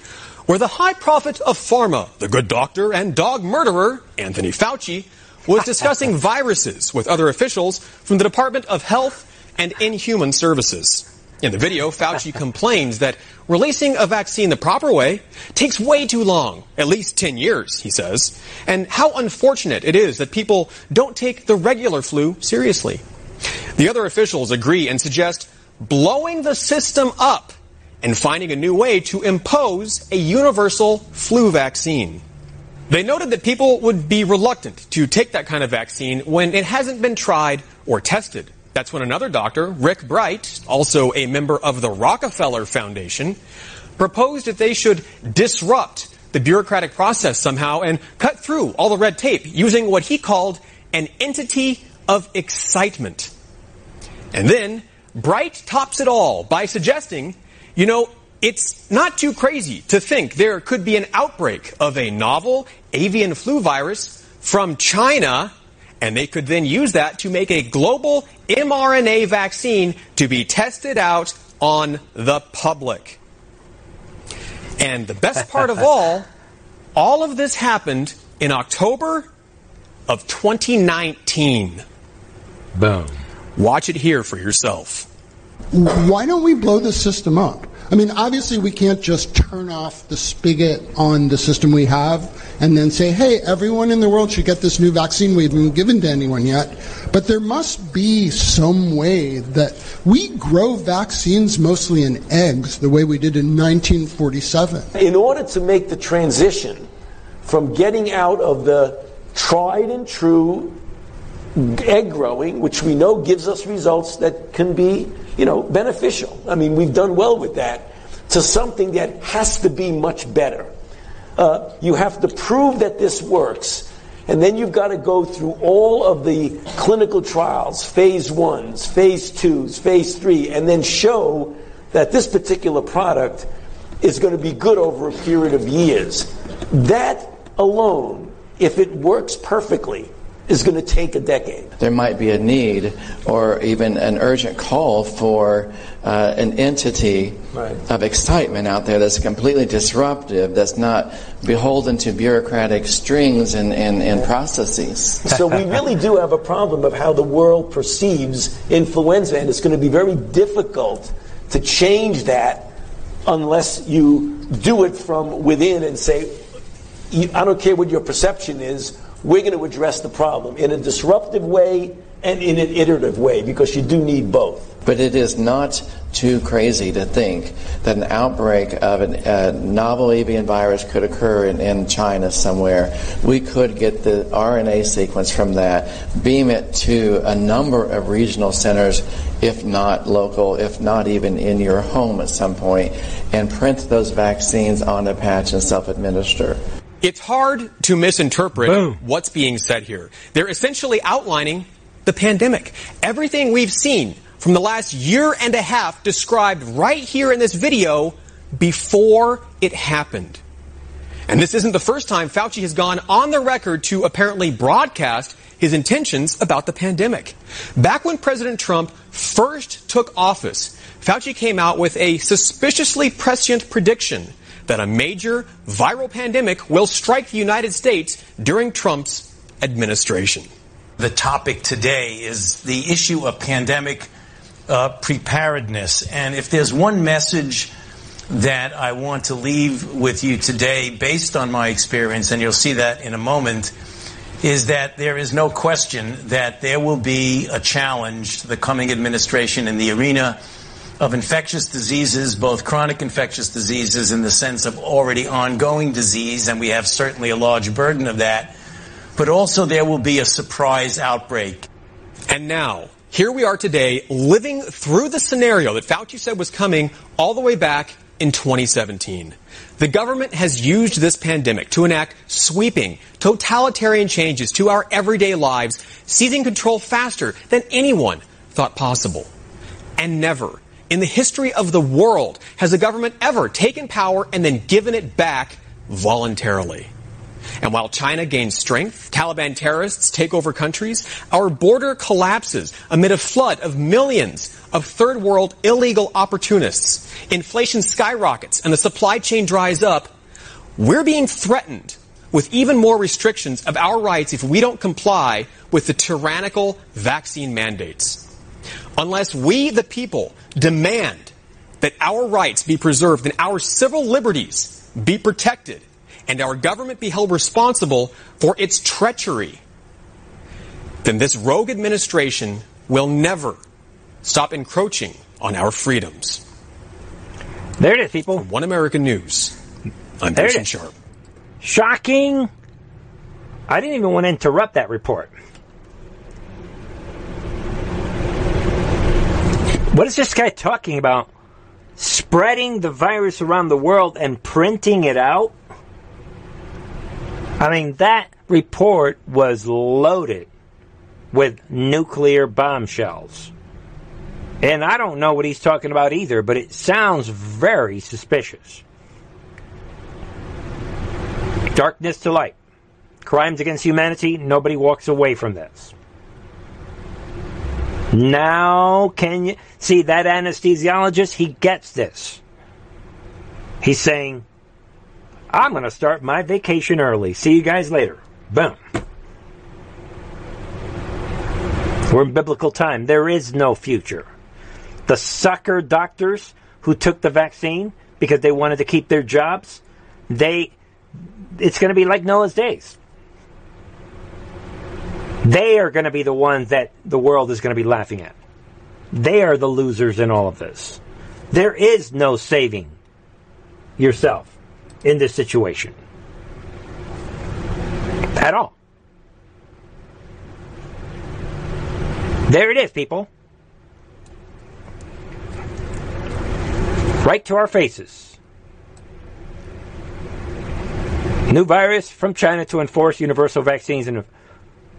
where the high prophet of pharma, the good doctor and dog murderer, Anthony Fauci, was discussing viruses with other officials from the Department of Health and Inhuman Services. In the video, Fauci complains that releasing a vaccine the proper way takes way too long, at least 10 years, he says, and how unfortunate it is that people don't take the regular flu seriously. The other officials agree and suggest blowing the system up and finding a new way to impose a universal flu vaccine. They noted that people would be reluctant to take that kind of vaccine when it hasn't been tried or tested. That's when another doctor, Rick Bright, also a member of the Rockefeller Foundation, proposed that they should disrupt the bureaucratic process somehow and cut through all the red tape using what he called an entity of excitement. And then Bright tops it all by suggesting, you know, it's not too crazy to think there could be an outbreak of a novel avian flu virus from China, and they could then use that to make a global mRNA vaccine to be tested out on the public. And the best part of all, all of this happened in October of 2019. Boom. Watch it here for yourself. Why don't we blow the system up? I mean, obviously, we can't just turn off the spigot on the system we have and then say, hey, everyone in the world should get this new vaccine we haven't given to anyone yet. But there must be some way that we grow vaccines mostly in eggs, the way we did in 1947. In order to make the transition from getting out of the tried and true egg growing, which we know gives us results that can be, you know, beneficial. I mean, we've done well with that. To something that has to be much better. Uh, you have to prove that this works, and then you've got to go through all of the clinical trials, phase ones, phase twos, phase three, and then show that this particular product is going to be good over a period of years. That alone, if it works perfectly, is going to take a decade. There might be a need or even an urgent call for uh, an entity Right. of excitement out there that's completely disruptive, that's not beholden to bureaucratic strings and, and, and processes. So we really do have a problem of how the world perceives influenza, and it's going to be very difficult to change that unless you do it from within and say, I don't care what your perception is, we're going to address the problem in a disruptive way and in an iterative way because you do need both. But it is not too crazy to think that an outbreak of an- a novel avian virus could occur in, in China somewhere. We could get the RNA sequence from that, beam it to a number of regional centers, if not local, if not even in your home at some point, and print those vaccines on a patch and self administer. It's hard to misinterpret what's being said here. They're essentially outlining the pandemic. Everything we've seen from the last year and a half described right here in this video before it happened. And this isn't the first time Fauci has gone on the record to apparently broadcast his intentions about the pandemic. Back when President Trump first took office, Fauci came out with a suspiciously prescient prediction that a major viral pandemic will strike the United States during Trump's administration. The topic today is the issue of pandemic uh, preparedness. And if there's one message that I want to leave with you today, based on my experience, and you'll see that in a moment, is that there is no question that there will be a challenge to the coming administration in the arena of infectious diseases, both chronic infectious diseases in the sense of already ongoing disease, and we have certainly a large burden of that, but also there will be a surprise outbreak. And now, here we are today living through the scenario that Fauci said was coming all the way back in 2017. The government has used this pandemic to enact sweeping, totalitarian changes to our everyday lives, seizing control faster than anyone thought possible. And never in the history of the world has a government ever taken power and then given it back voluntarily. And while China gains strength, Taliban terrorists take over countries, our border collapses amid a flood of millions of third world illegal opportunists, inflation skyrockets, and the supply chain dries up, we're being threatened with even more restrictions of our rights if we don't comply with the tyrannical vaccine mandates. Unless we, the people, demand that our rights be preserved and our civil liberties be protected and our government be held responsible for its treachery, then this rogue administration will never stop encroaching on our freedoms. There it is, people. One American News. I'm it Sharp. Shocking. I didn't even want to interrupt that report. What is this guy talking about? Spreading the virus around the world and printing it out? I mean, that report was loaded with nuclear bombshells. And I don't know what he's talking about either, but it sounds very suspicious. Darkness to light. Crimes against humanity, nobody walks away from this. Now, can you see that anesthesiologist? He gets this. He's saying, I'm going to start my vacation early. See you guys later. Boom. We're in biblical time. There is no future. The sucker doctors who took the vaccine because they wanted to keep their jobs, they it's going to be like Noah's days. They are going to be the ones that the world is going to be laughing at. They are the losers in all of this. There is no saving yourself in this situation. At all. There it is, people. Right to our faces. New virus from China to enforce universal vaccines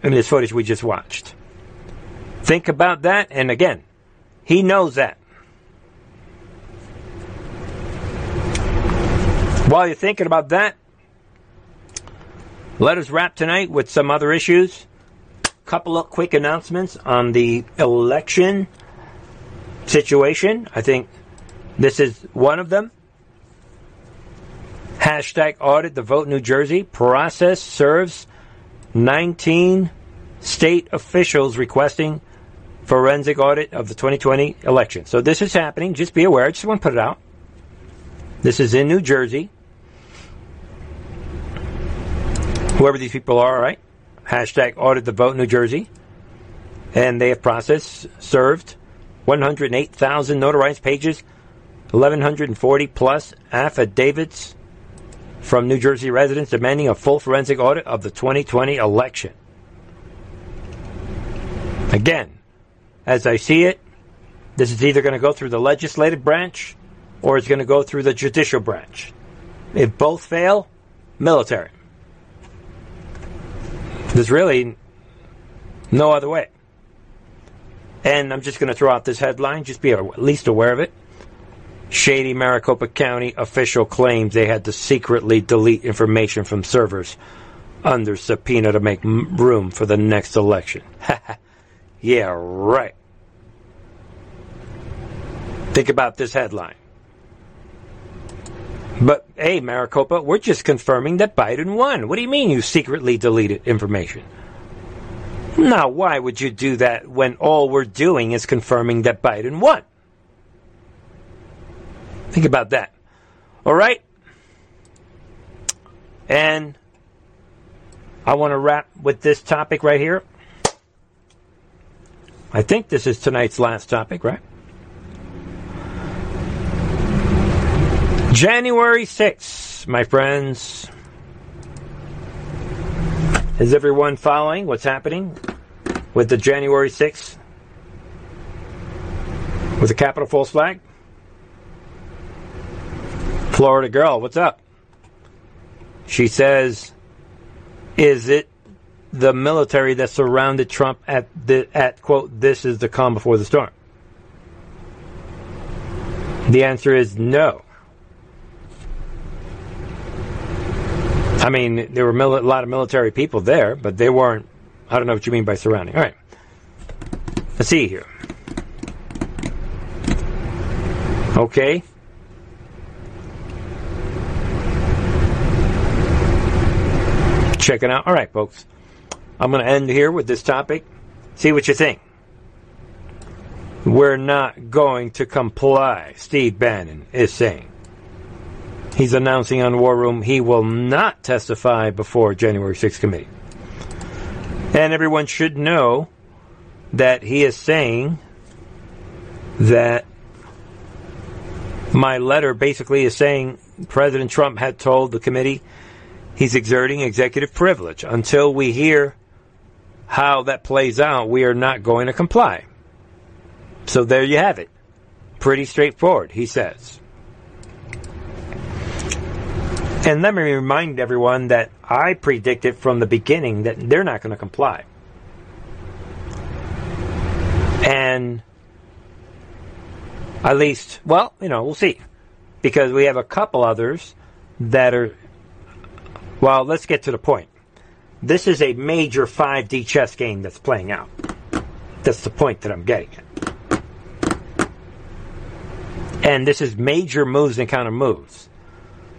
in, this footage we just watched. Think about that, and again, he knows that. While you're thinking about that, let us wrap tonight with some other issues. Couple of quick announcements on the election situation. I think this is one of them. Hashtag audit the vote New Jersey. Process serves 19 state officials requesting forensic audit of the 2020 election. So this is happening. Just be aware. I just want to put it out. This is in New Jersey. Whoever these people are, all right? Hashtag audit the vote New Jersey. And they have processed, served 108,000 notarized pages, 1,140 plus affidavits from New Jersey residents demanding a full forensic audit of the 2020 election. Again, as I see it, this is either going to go through the legislative branch or it's going to go through the judicial branch. If both fail, military. There's really no other way. And I'm just going to throw out this headline, just be at least aware of it. Shady Maricopa County official claims they had to secretly delete information from servers under subpoena to make room for the next election. yeah, right. Think about this headline. But hey, Maricopa, we're just confirming that Biden won. What do you mean you secretly deleted information? Now, why would you do that when all we're doing is confirming that Biden won? Think about that. All right? And I want to wrap with this topic right here. I think this is tonight's last topic, right? January 6th, my friends. Is everyone following what's happening with the January 6th? With the Capitol false flag? Florida girl, what's up? She says, "Is it the military that surrounded Trump at the at quote this is the calm before the storm?" The answer is no. I mean, there were mil- a lot of military people there, but they weren't. I don't know what you mean by surrounding. All right, let's see here. Okay. Checking out. All right, folks. I'm going to end here with this topic. See what you think. We're not going to comply, Steve Bannon is saying. He's announcing on War Room he will not testify before January 6th committee. And everyone should know that he is saying that My letter basically is saying President Trump had told the committee he's exerting executive privilege. Until we hear how that plays out, we are not going to comply. So there you have it. Pretty straightforward, he says. And let me remind everyone that I predicted from the beginning that they're not going to comply. And at least, well, you know, we'll see. Because we have a couple others that are, well, let's get to the point. This is a major 5D chess game that's playing out. That's the point that I'm getting at. And this is major moves and counter moves.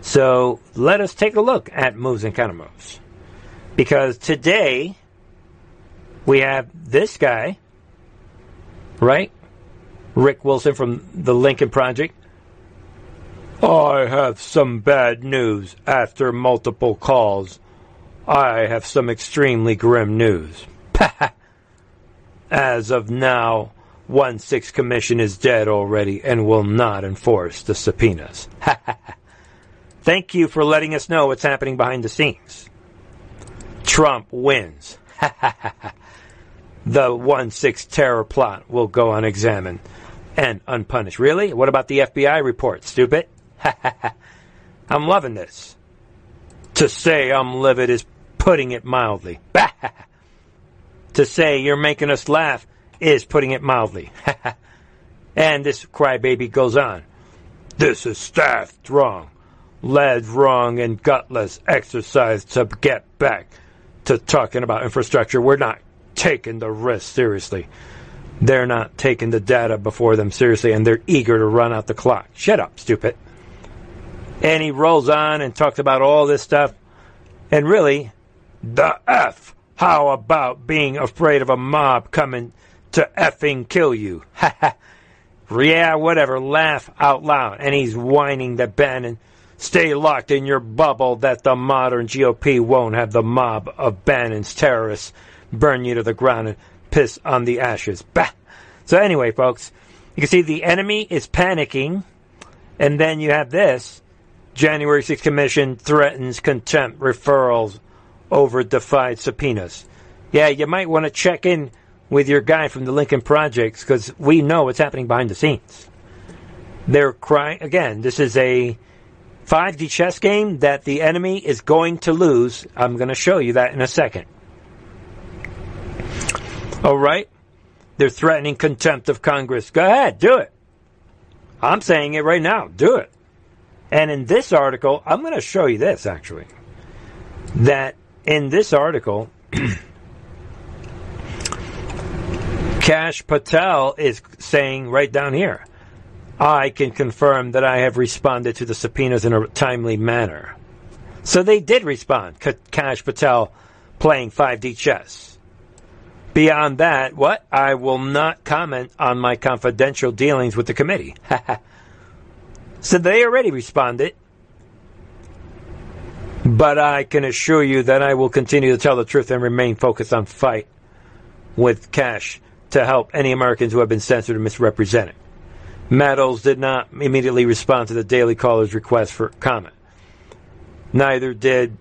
So let us take a look at moves and counter moves. Because today we have this guy, right? Rick Wilson from the Lincoln Project. I have some bad news after multiple calls. I have some extremely grim news. As of now, 1 6 Commission is dead already and will not enforce the subpoenas. Thank you for letting us know what's happening behind the scenes. Trump wins. the 1 6 terror plot will go unexamined and unpunished. Really? What about the FBI report, stupid? I'm loving this. To say I'm livid is putting it mildly. to say you're making us laugh is putting it mildly. and this crybaby goes on. This is staffed wrong, led wrong, and gutless exercise to get back to talking about infrastructure. We're not taking the risk seriously. They're not taking the data before them seriously, and they're eager to run out the clock. Shut up, stupid. And he rolls on and talks about all this stuff. And really, the F. How about being afraid of a mob coming to effing kill you? Yeah, whatever. Laugh out loud. And he's whining that Bannon stay locked in your bubble that the modern GOP won't have the mob of Bannon's terrorists burn you to the ground and piss on the ashes. Bah! So anyway, folks, you can see the enemy is panicking, and then you have this. January 6th Commission threatens contempt referrals over defied subpoenas. Yeah, you might want to check in with your guy from the Lincoln Projects because we know what's happening behind the scenes. They're crying again. This is a 5D chess game that the enemy is going to lose. I'm going to show you that in a second. All right? They're threatening contempt of Congress. Go ahead, do it. I'm saying it right now. Do it. And in this article, I'm going to show you this actually. That in this article, Kash Patel is saying right down here, I can confirm that I have responded to the subpoenas in a timely manner. So they did respond. Kash Patel playing 5D chess. Beyond that, what? I will not comment on my confidential dealings with the committee. so they already responded. But I can assure you that I will continue to tell the truth and remain focused on fight with Kash to help any Americans who have been censored or misrepresented. Meadows did not immediately respond to the Daily Caller's request for comment. Neither did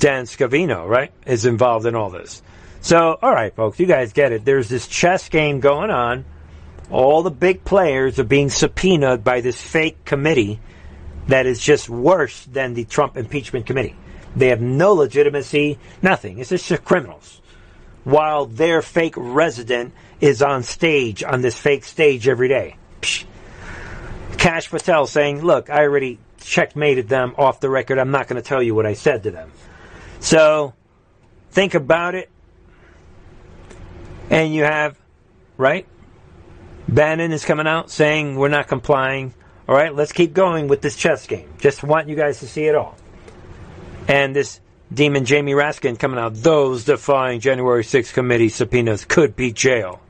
Dan Scavino, right? Is involved in all this. So, all right, folks, you guys get it. There's this chess game going on. All the big players are being subpoenaed by this fake committee that is just worse than the Trump impeachment committee. They have no legitimacy, nothing. It's just criminals. While their fake resident is on stage, on this fake stage every day. Psh. Kash Patel saying, look, I already checkmated them off the record. I'm not going to tell you what I said to them. So, think about it. And you have, right? Bannon is coming out saying we're not complying. All right, let's keep going with this chess game. Just want you guys to see it all. And this demon Jamie Raskin coming out. Those defying January 6th committee subpoenas could be jail.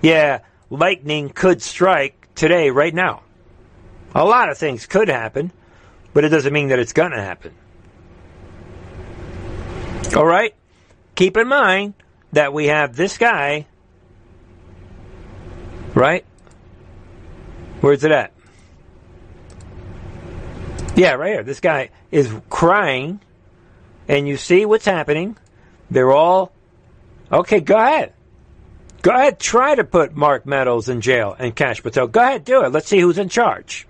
Yeah, lightning could strike today, right now. A lot of things could happen, but it doesn't mean that it's going to happen. All right? Keep in mind that we have this guy, right? Where's it at? Yeah, right here. This guy is crying, and you see what's happening. They're all okay. Go ahead. Go ahead. Try to put Mark Meadows in jail and Kash Patel. Go ahead. Do it. Let's see who's in charge.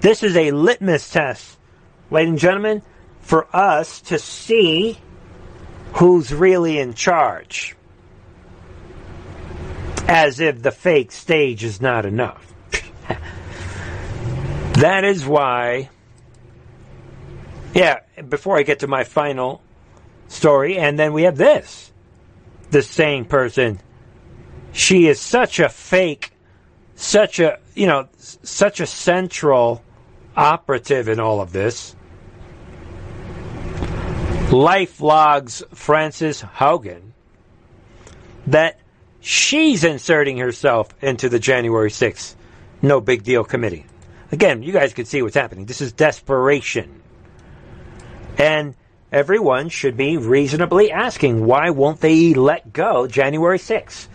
This is a litmus test, ladies and gentlemen, for us to see who's really in charge. As if the fake stage is not enough. that is why, yeah, before I get to my final story, and then we have this. The same person. She is such a fake, such a, you know, such a central operative in all of this. Life logs Frances Haugen that she's inserting herself into the January 6th no big deal committee. Again, you guys can see what's happening. This is desperation. And everyone should be reasonably asking why won't they let go January 6th?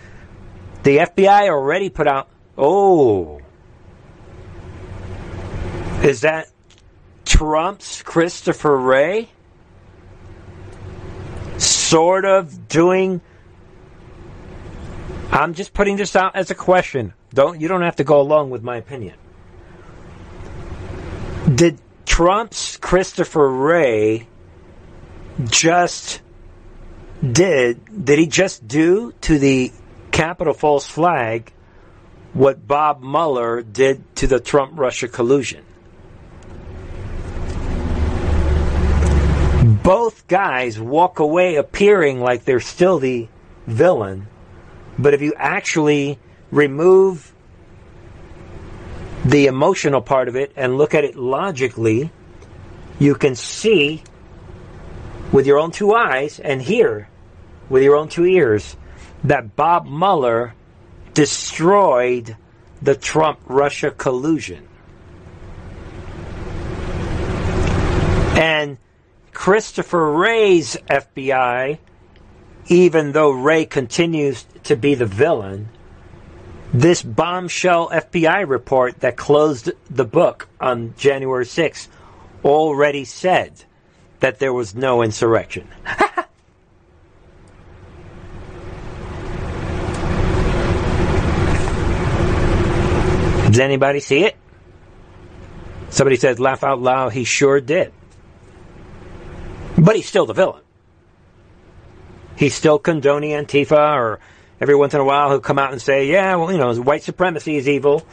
The FBI already put out, oh, is that Trump's Christopher Wray? Sort of doing. I'm just putting this out as a question. Don't you don't have to go along with my opinion. Did Trump's Christopher Wray just did did he just do to the Capitol false flag what Bob Mueller did to the Trump Russia collusion? Both guys walk away appearing like they're still the villain, but if you actually remove the emotional part of it and look at it logically, you can see with your own two eyes and hear with your own two ears that Bob Mueller destroyed the Trump Russia collusion. And Christopher Wray's FBI, even though Wray continues to be the villain, this bombshell FBI report that closed the book on January 6th already said that there was no insurrection. Does anybody see it? Somebody says, laugh out loud, he sure did. But he's still the villain. He's still condoning Antifa, or every once in a while he'll come out and say, yeah, well, you know, white supremacy is evil.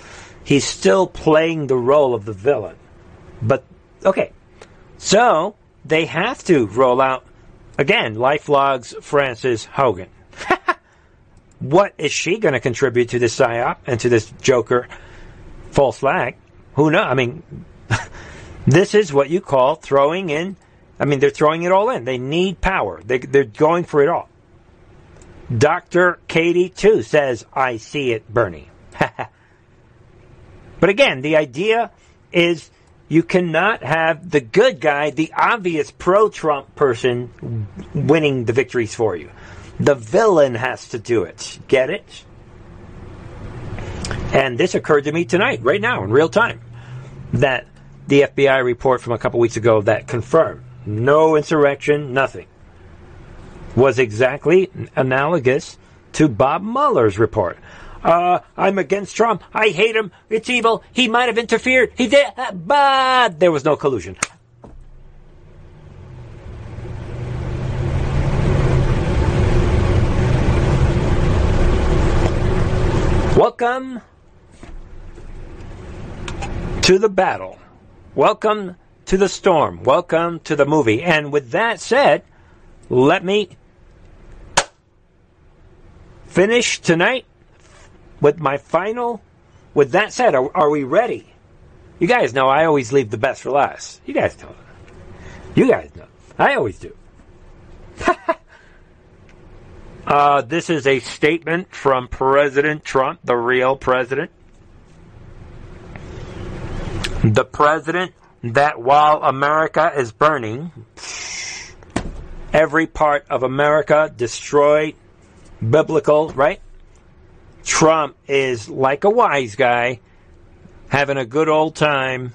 He's still playing the role of the villain. But, okay. So, they have to roll out, again, Life Logs Frances Haugen. what is she going to contribute to this PSYOP and to this Joker false flag? Who knows? I mean, this is what you call throwing in I mean, they're throwing it all in. They need power. They, they're going for it all. Dr. Katie, too, says, I see it, Bernie. but again, the idea is you cannot have the good guy, the obvious pro Trump person, winning the victories for you. The villain has to do it. Get it? And this occurred to me tonight, right now, in real time, that the FBI report from a couple weeks ago that confirmed no insurrection, nothing, was exactly analogous to Bob Mueller's report. Uh, I'm against Trump. I hate him. It's evil. He might have interfered. He did, uh, but there was no collusion. Welcome to the battle. Welcome to the storm. Welcome to the movie. And with that said, let me finish tonight with my final. With that said, are, are we ready? You guys know I always leave the best for last. You guys know. You guys know. I always do. uh, this is a statement from President Trump, the real president. The president that while America is burning, every part of America destroyed, biblical, right? Trump is like a wise guy, having a good old time,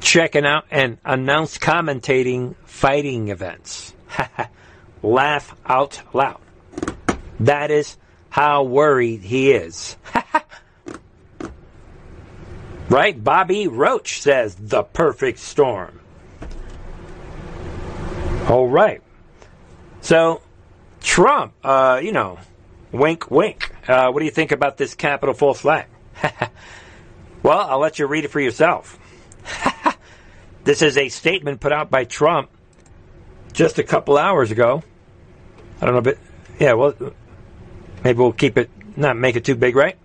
checking out and announced commentating fighting events. Laugh out loud. That is how worried he is. right? Bobby Roach says the perfect storm. All right. So, Trump, uh, you know, wink, wink. Uh, what do you think about this Capitol false flag? well, I'll let you read it for yourself. this is a statement put out by Trump just a couple hours ago. I don't know, but yeah, well, maybe we'll keep it, not make it too big, right?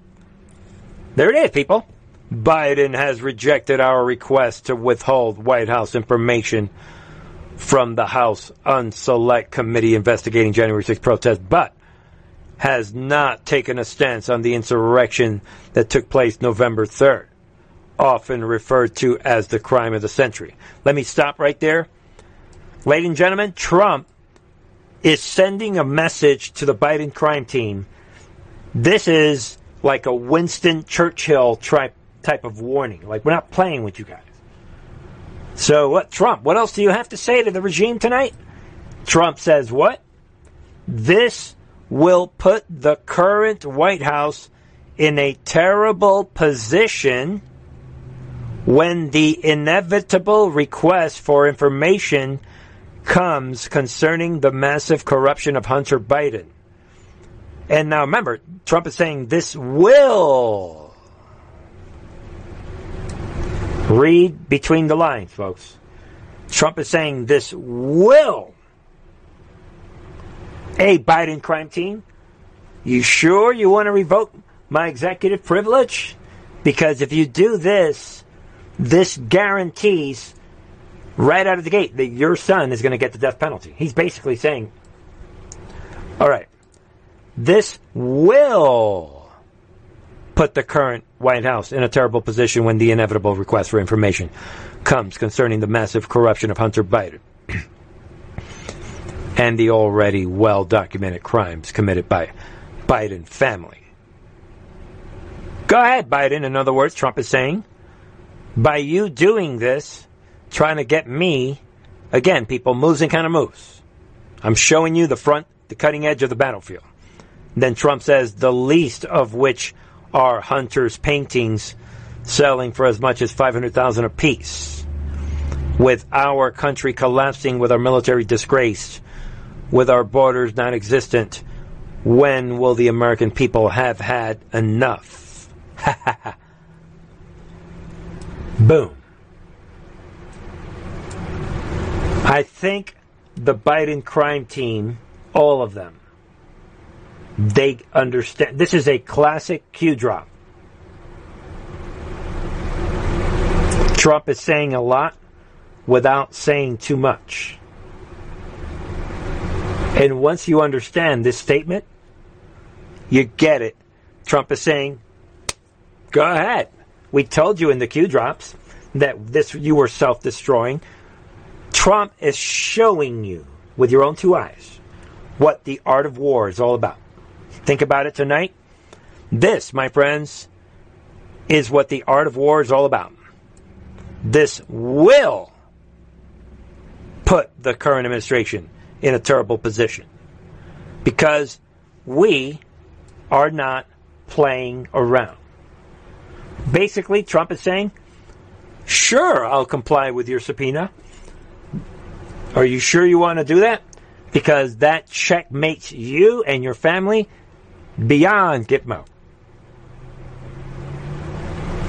There it is, people. Biden has rejected our request to withhold White House information from the House Unselect Committee investigating January 6 protests, but has not taken a stance on the insurrection that took place November 3rd, often referred to as the crime of the century. Let me stop right there. Ladies and gentlemen, Trump is sending a message to the Biden crime team. This is like a Winston Churchill type of warning. Like we're not playing with you guys. So what Trump, what else do you have to say to the regime tonight? Trump says what? This will put the current White House in a terrible position when the inevitable request for information comes concerning the massive corruption of Hunter Biden. And now remember, Trump is saying this will. Read between the lines, folks. Trump is saying this will. Hey, Biden crime team, you sure you want to revoke my executive privilege? Because if you do this, this guarantees right out of the gate that your son is going to get the death penalty. He's basically saying, all right, this will put the current White House in a terrible position when the inevitable request for information comes concerning the massive corruption of Hunter Biden and the already well documented crimes committed by Biden family. Go ahead, Biden. In other words, Trump is saying, by you doing this, trying to get me, again, people, moves and kind of moves. I'm showing you the front, the cutting edge of the battlefield. Then Trump says, the least of which are Hunter's paintings selling for as much as 500,000 apiece. With our country collapsing, with our military disgraced, with our borders non existent, when will the American people have had enough? Boom. I think the Biden crime team, all of them, they understand. This is a classic Q drop. Trump is saying a lot without saying too much. And once you understand this statement, you get it. Trump is saying, go ahead. We told you in the Q drops that this you were self-destroying. Trump is showing you with your own two eyes what the art of war is all about. Think about it tonight. This, my friends, is what the art of war is all about. This will put the current administration in a terrible position because we are not playing around. Basically, Trump is saying, sure, I'll comply with your subpoena. Are you sure you want to do that? Because that checkmates you and your family beyond Gitmo.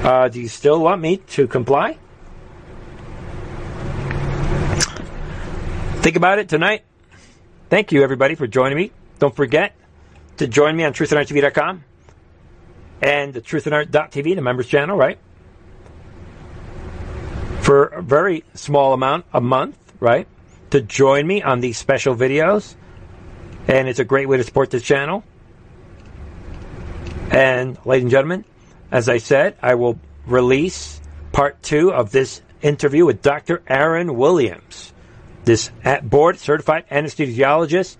Uh, do you still want me to comply? Think about it tonight. Thank you, everybody, for joining me. Don't forget to join me on truthandarttv.com and the truthandart.tv, the members channel, right? For a very small amount a month, right? To join me on these special videos. And it's a great way to support this channel. And, ladies and gentlemen, as I said, I will release part two of this interview with Dr. Aaron Williams, this board certified anesthesiologist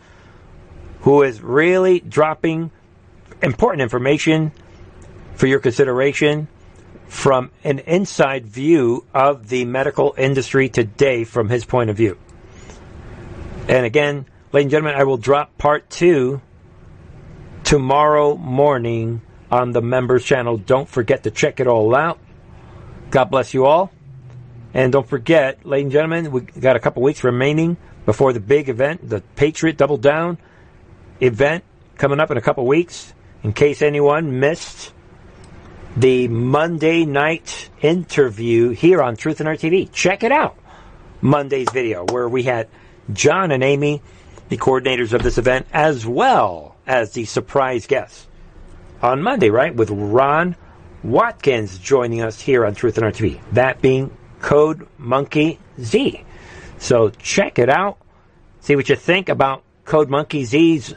who is really dropping important information for your consideration from an inside view of the medical industry today from his point of view. And again, ladies and gentlemen, I will drop part two tomorrow morning on the members channel. Don't forget to check it all out. God bless you all. And don't forget, ladies and gentlemen, we got a couple weeks remaining before the big event, the Patriot Double Down event coming up in a couple weeks. In case anyone missed the Monday night interview here on Truth and Art TV, check it out. Monday's video where we had John and Amy, the coordinators of this event, as well as the surprise guests on Monday, right? With Ron Watkins joining us here on Truth and Art TV. That being Code Monkey Z. So check it out. See what you think about Code Monkey Z's.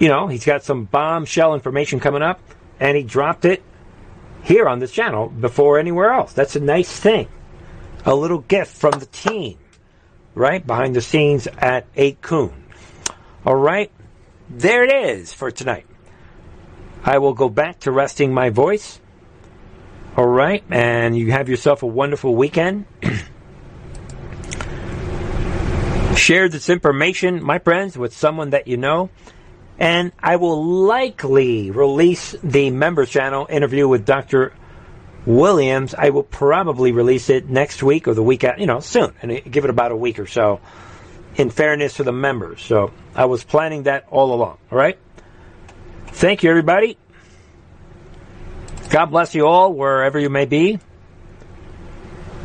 You know, he's got some bombshell information coming up, and he dropped it here on this channel before anywhere else. That's a nice thing. A little gift from the team, right? Behind the scenes at 8kun. All right. There it is for tonight. I will go back to resting my voice. All right. And you have yourself a wonderful weekend. Share this information, my friends, with someone that you know. And I will likely release the members channel interview with Dr. Williams. I will probably release it next week or the week, out, you know, soon, and give it about a week or so. In fairness to the members, so I was planning that all along. All right. Thank you, everybody. God bless you all wherever you may be.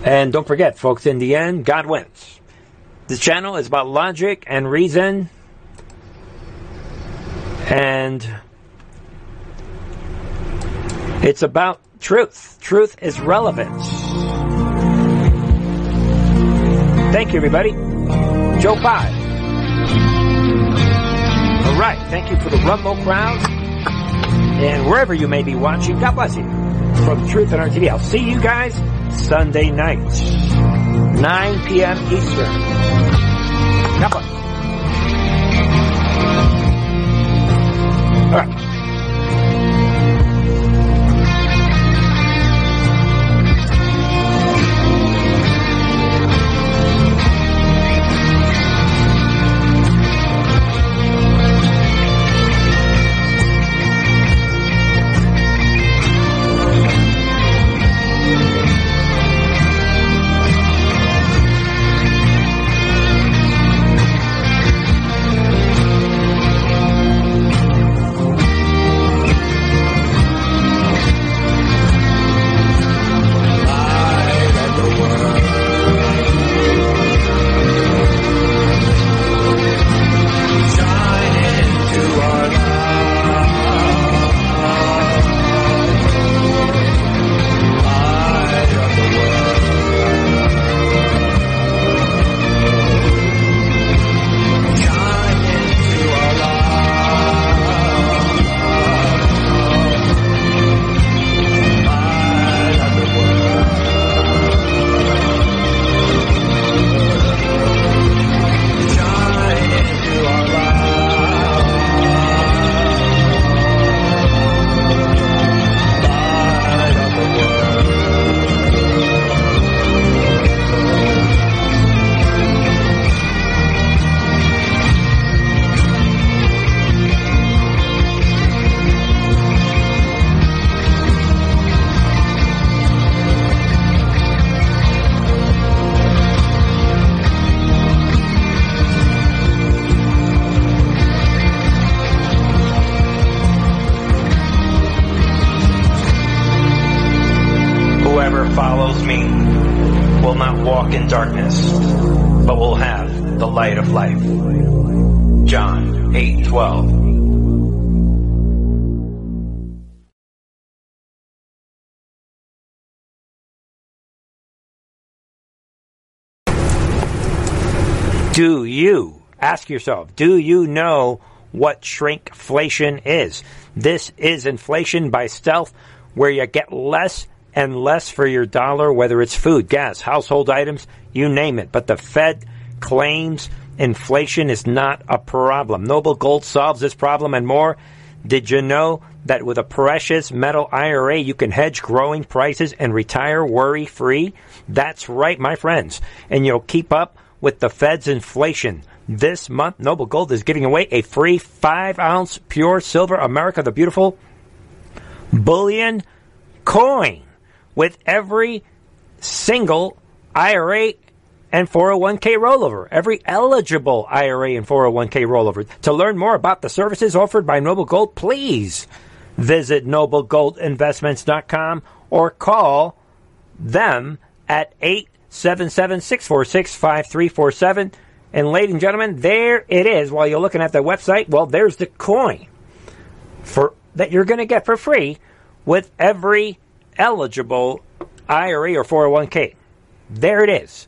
And don't forget, folks, in the end, God wins. This channel is about logic and reason. And it's about truth. Truth is relevance. Thank you, everybody. Joe Pye. All right. Thank you for the Rumble crowd. And wherever you may be watching, God bless you. From Truth and Art TV. I'll see you guys Sunday night, 9 p.m. Eastern. God bless. Do you ask yourself, do you know what shrinkflation is? This is inflation by stealth where you get less and less for your dollar, whether it's food, gas, household items, you name it. But the Fed claims inflation is not a problem. Noble Gold solves this problem and more. Did you know that with a precious metal IRA you can hedge growing prices and retire worry free? That's right, my friends. And you'll keep up with the Fed's inflation. This month, Noble Gold is giving away a free 5 ounce pure silver America the Beautiful bullion coin with every single IRA and 401k rollover. Every eligible IRA and 401k rollover. To learn more about the services offered by Noble Gold, please visit noblegoldinvestments.com or call them at 877-646-5347. And ladies and gentlemen, there it is. While you're looking at the website, well, there's the coin for that you're going to get for free with every eligible IRA or 401k. There it is.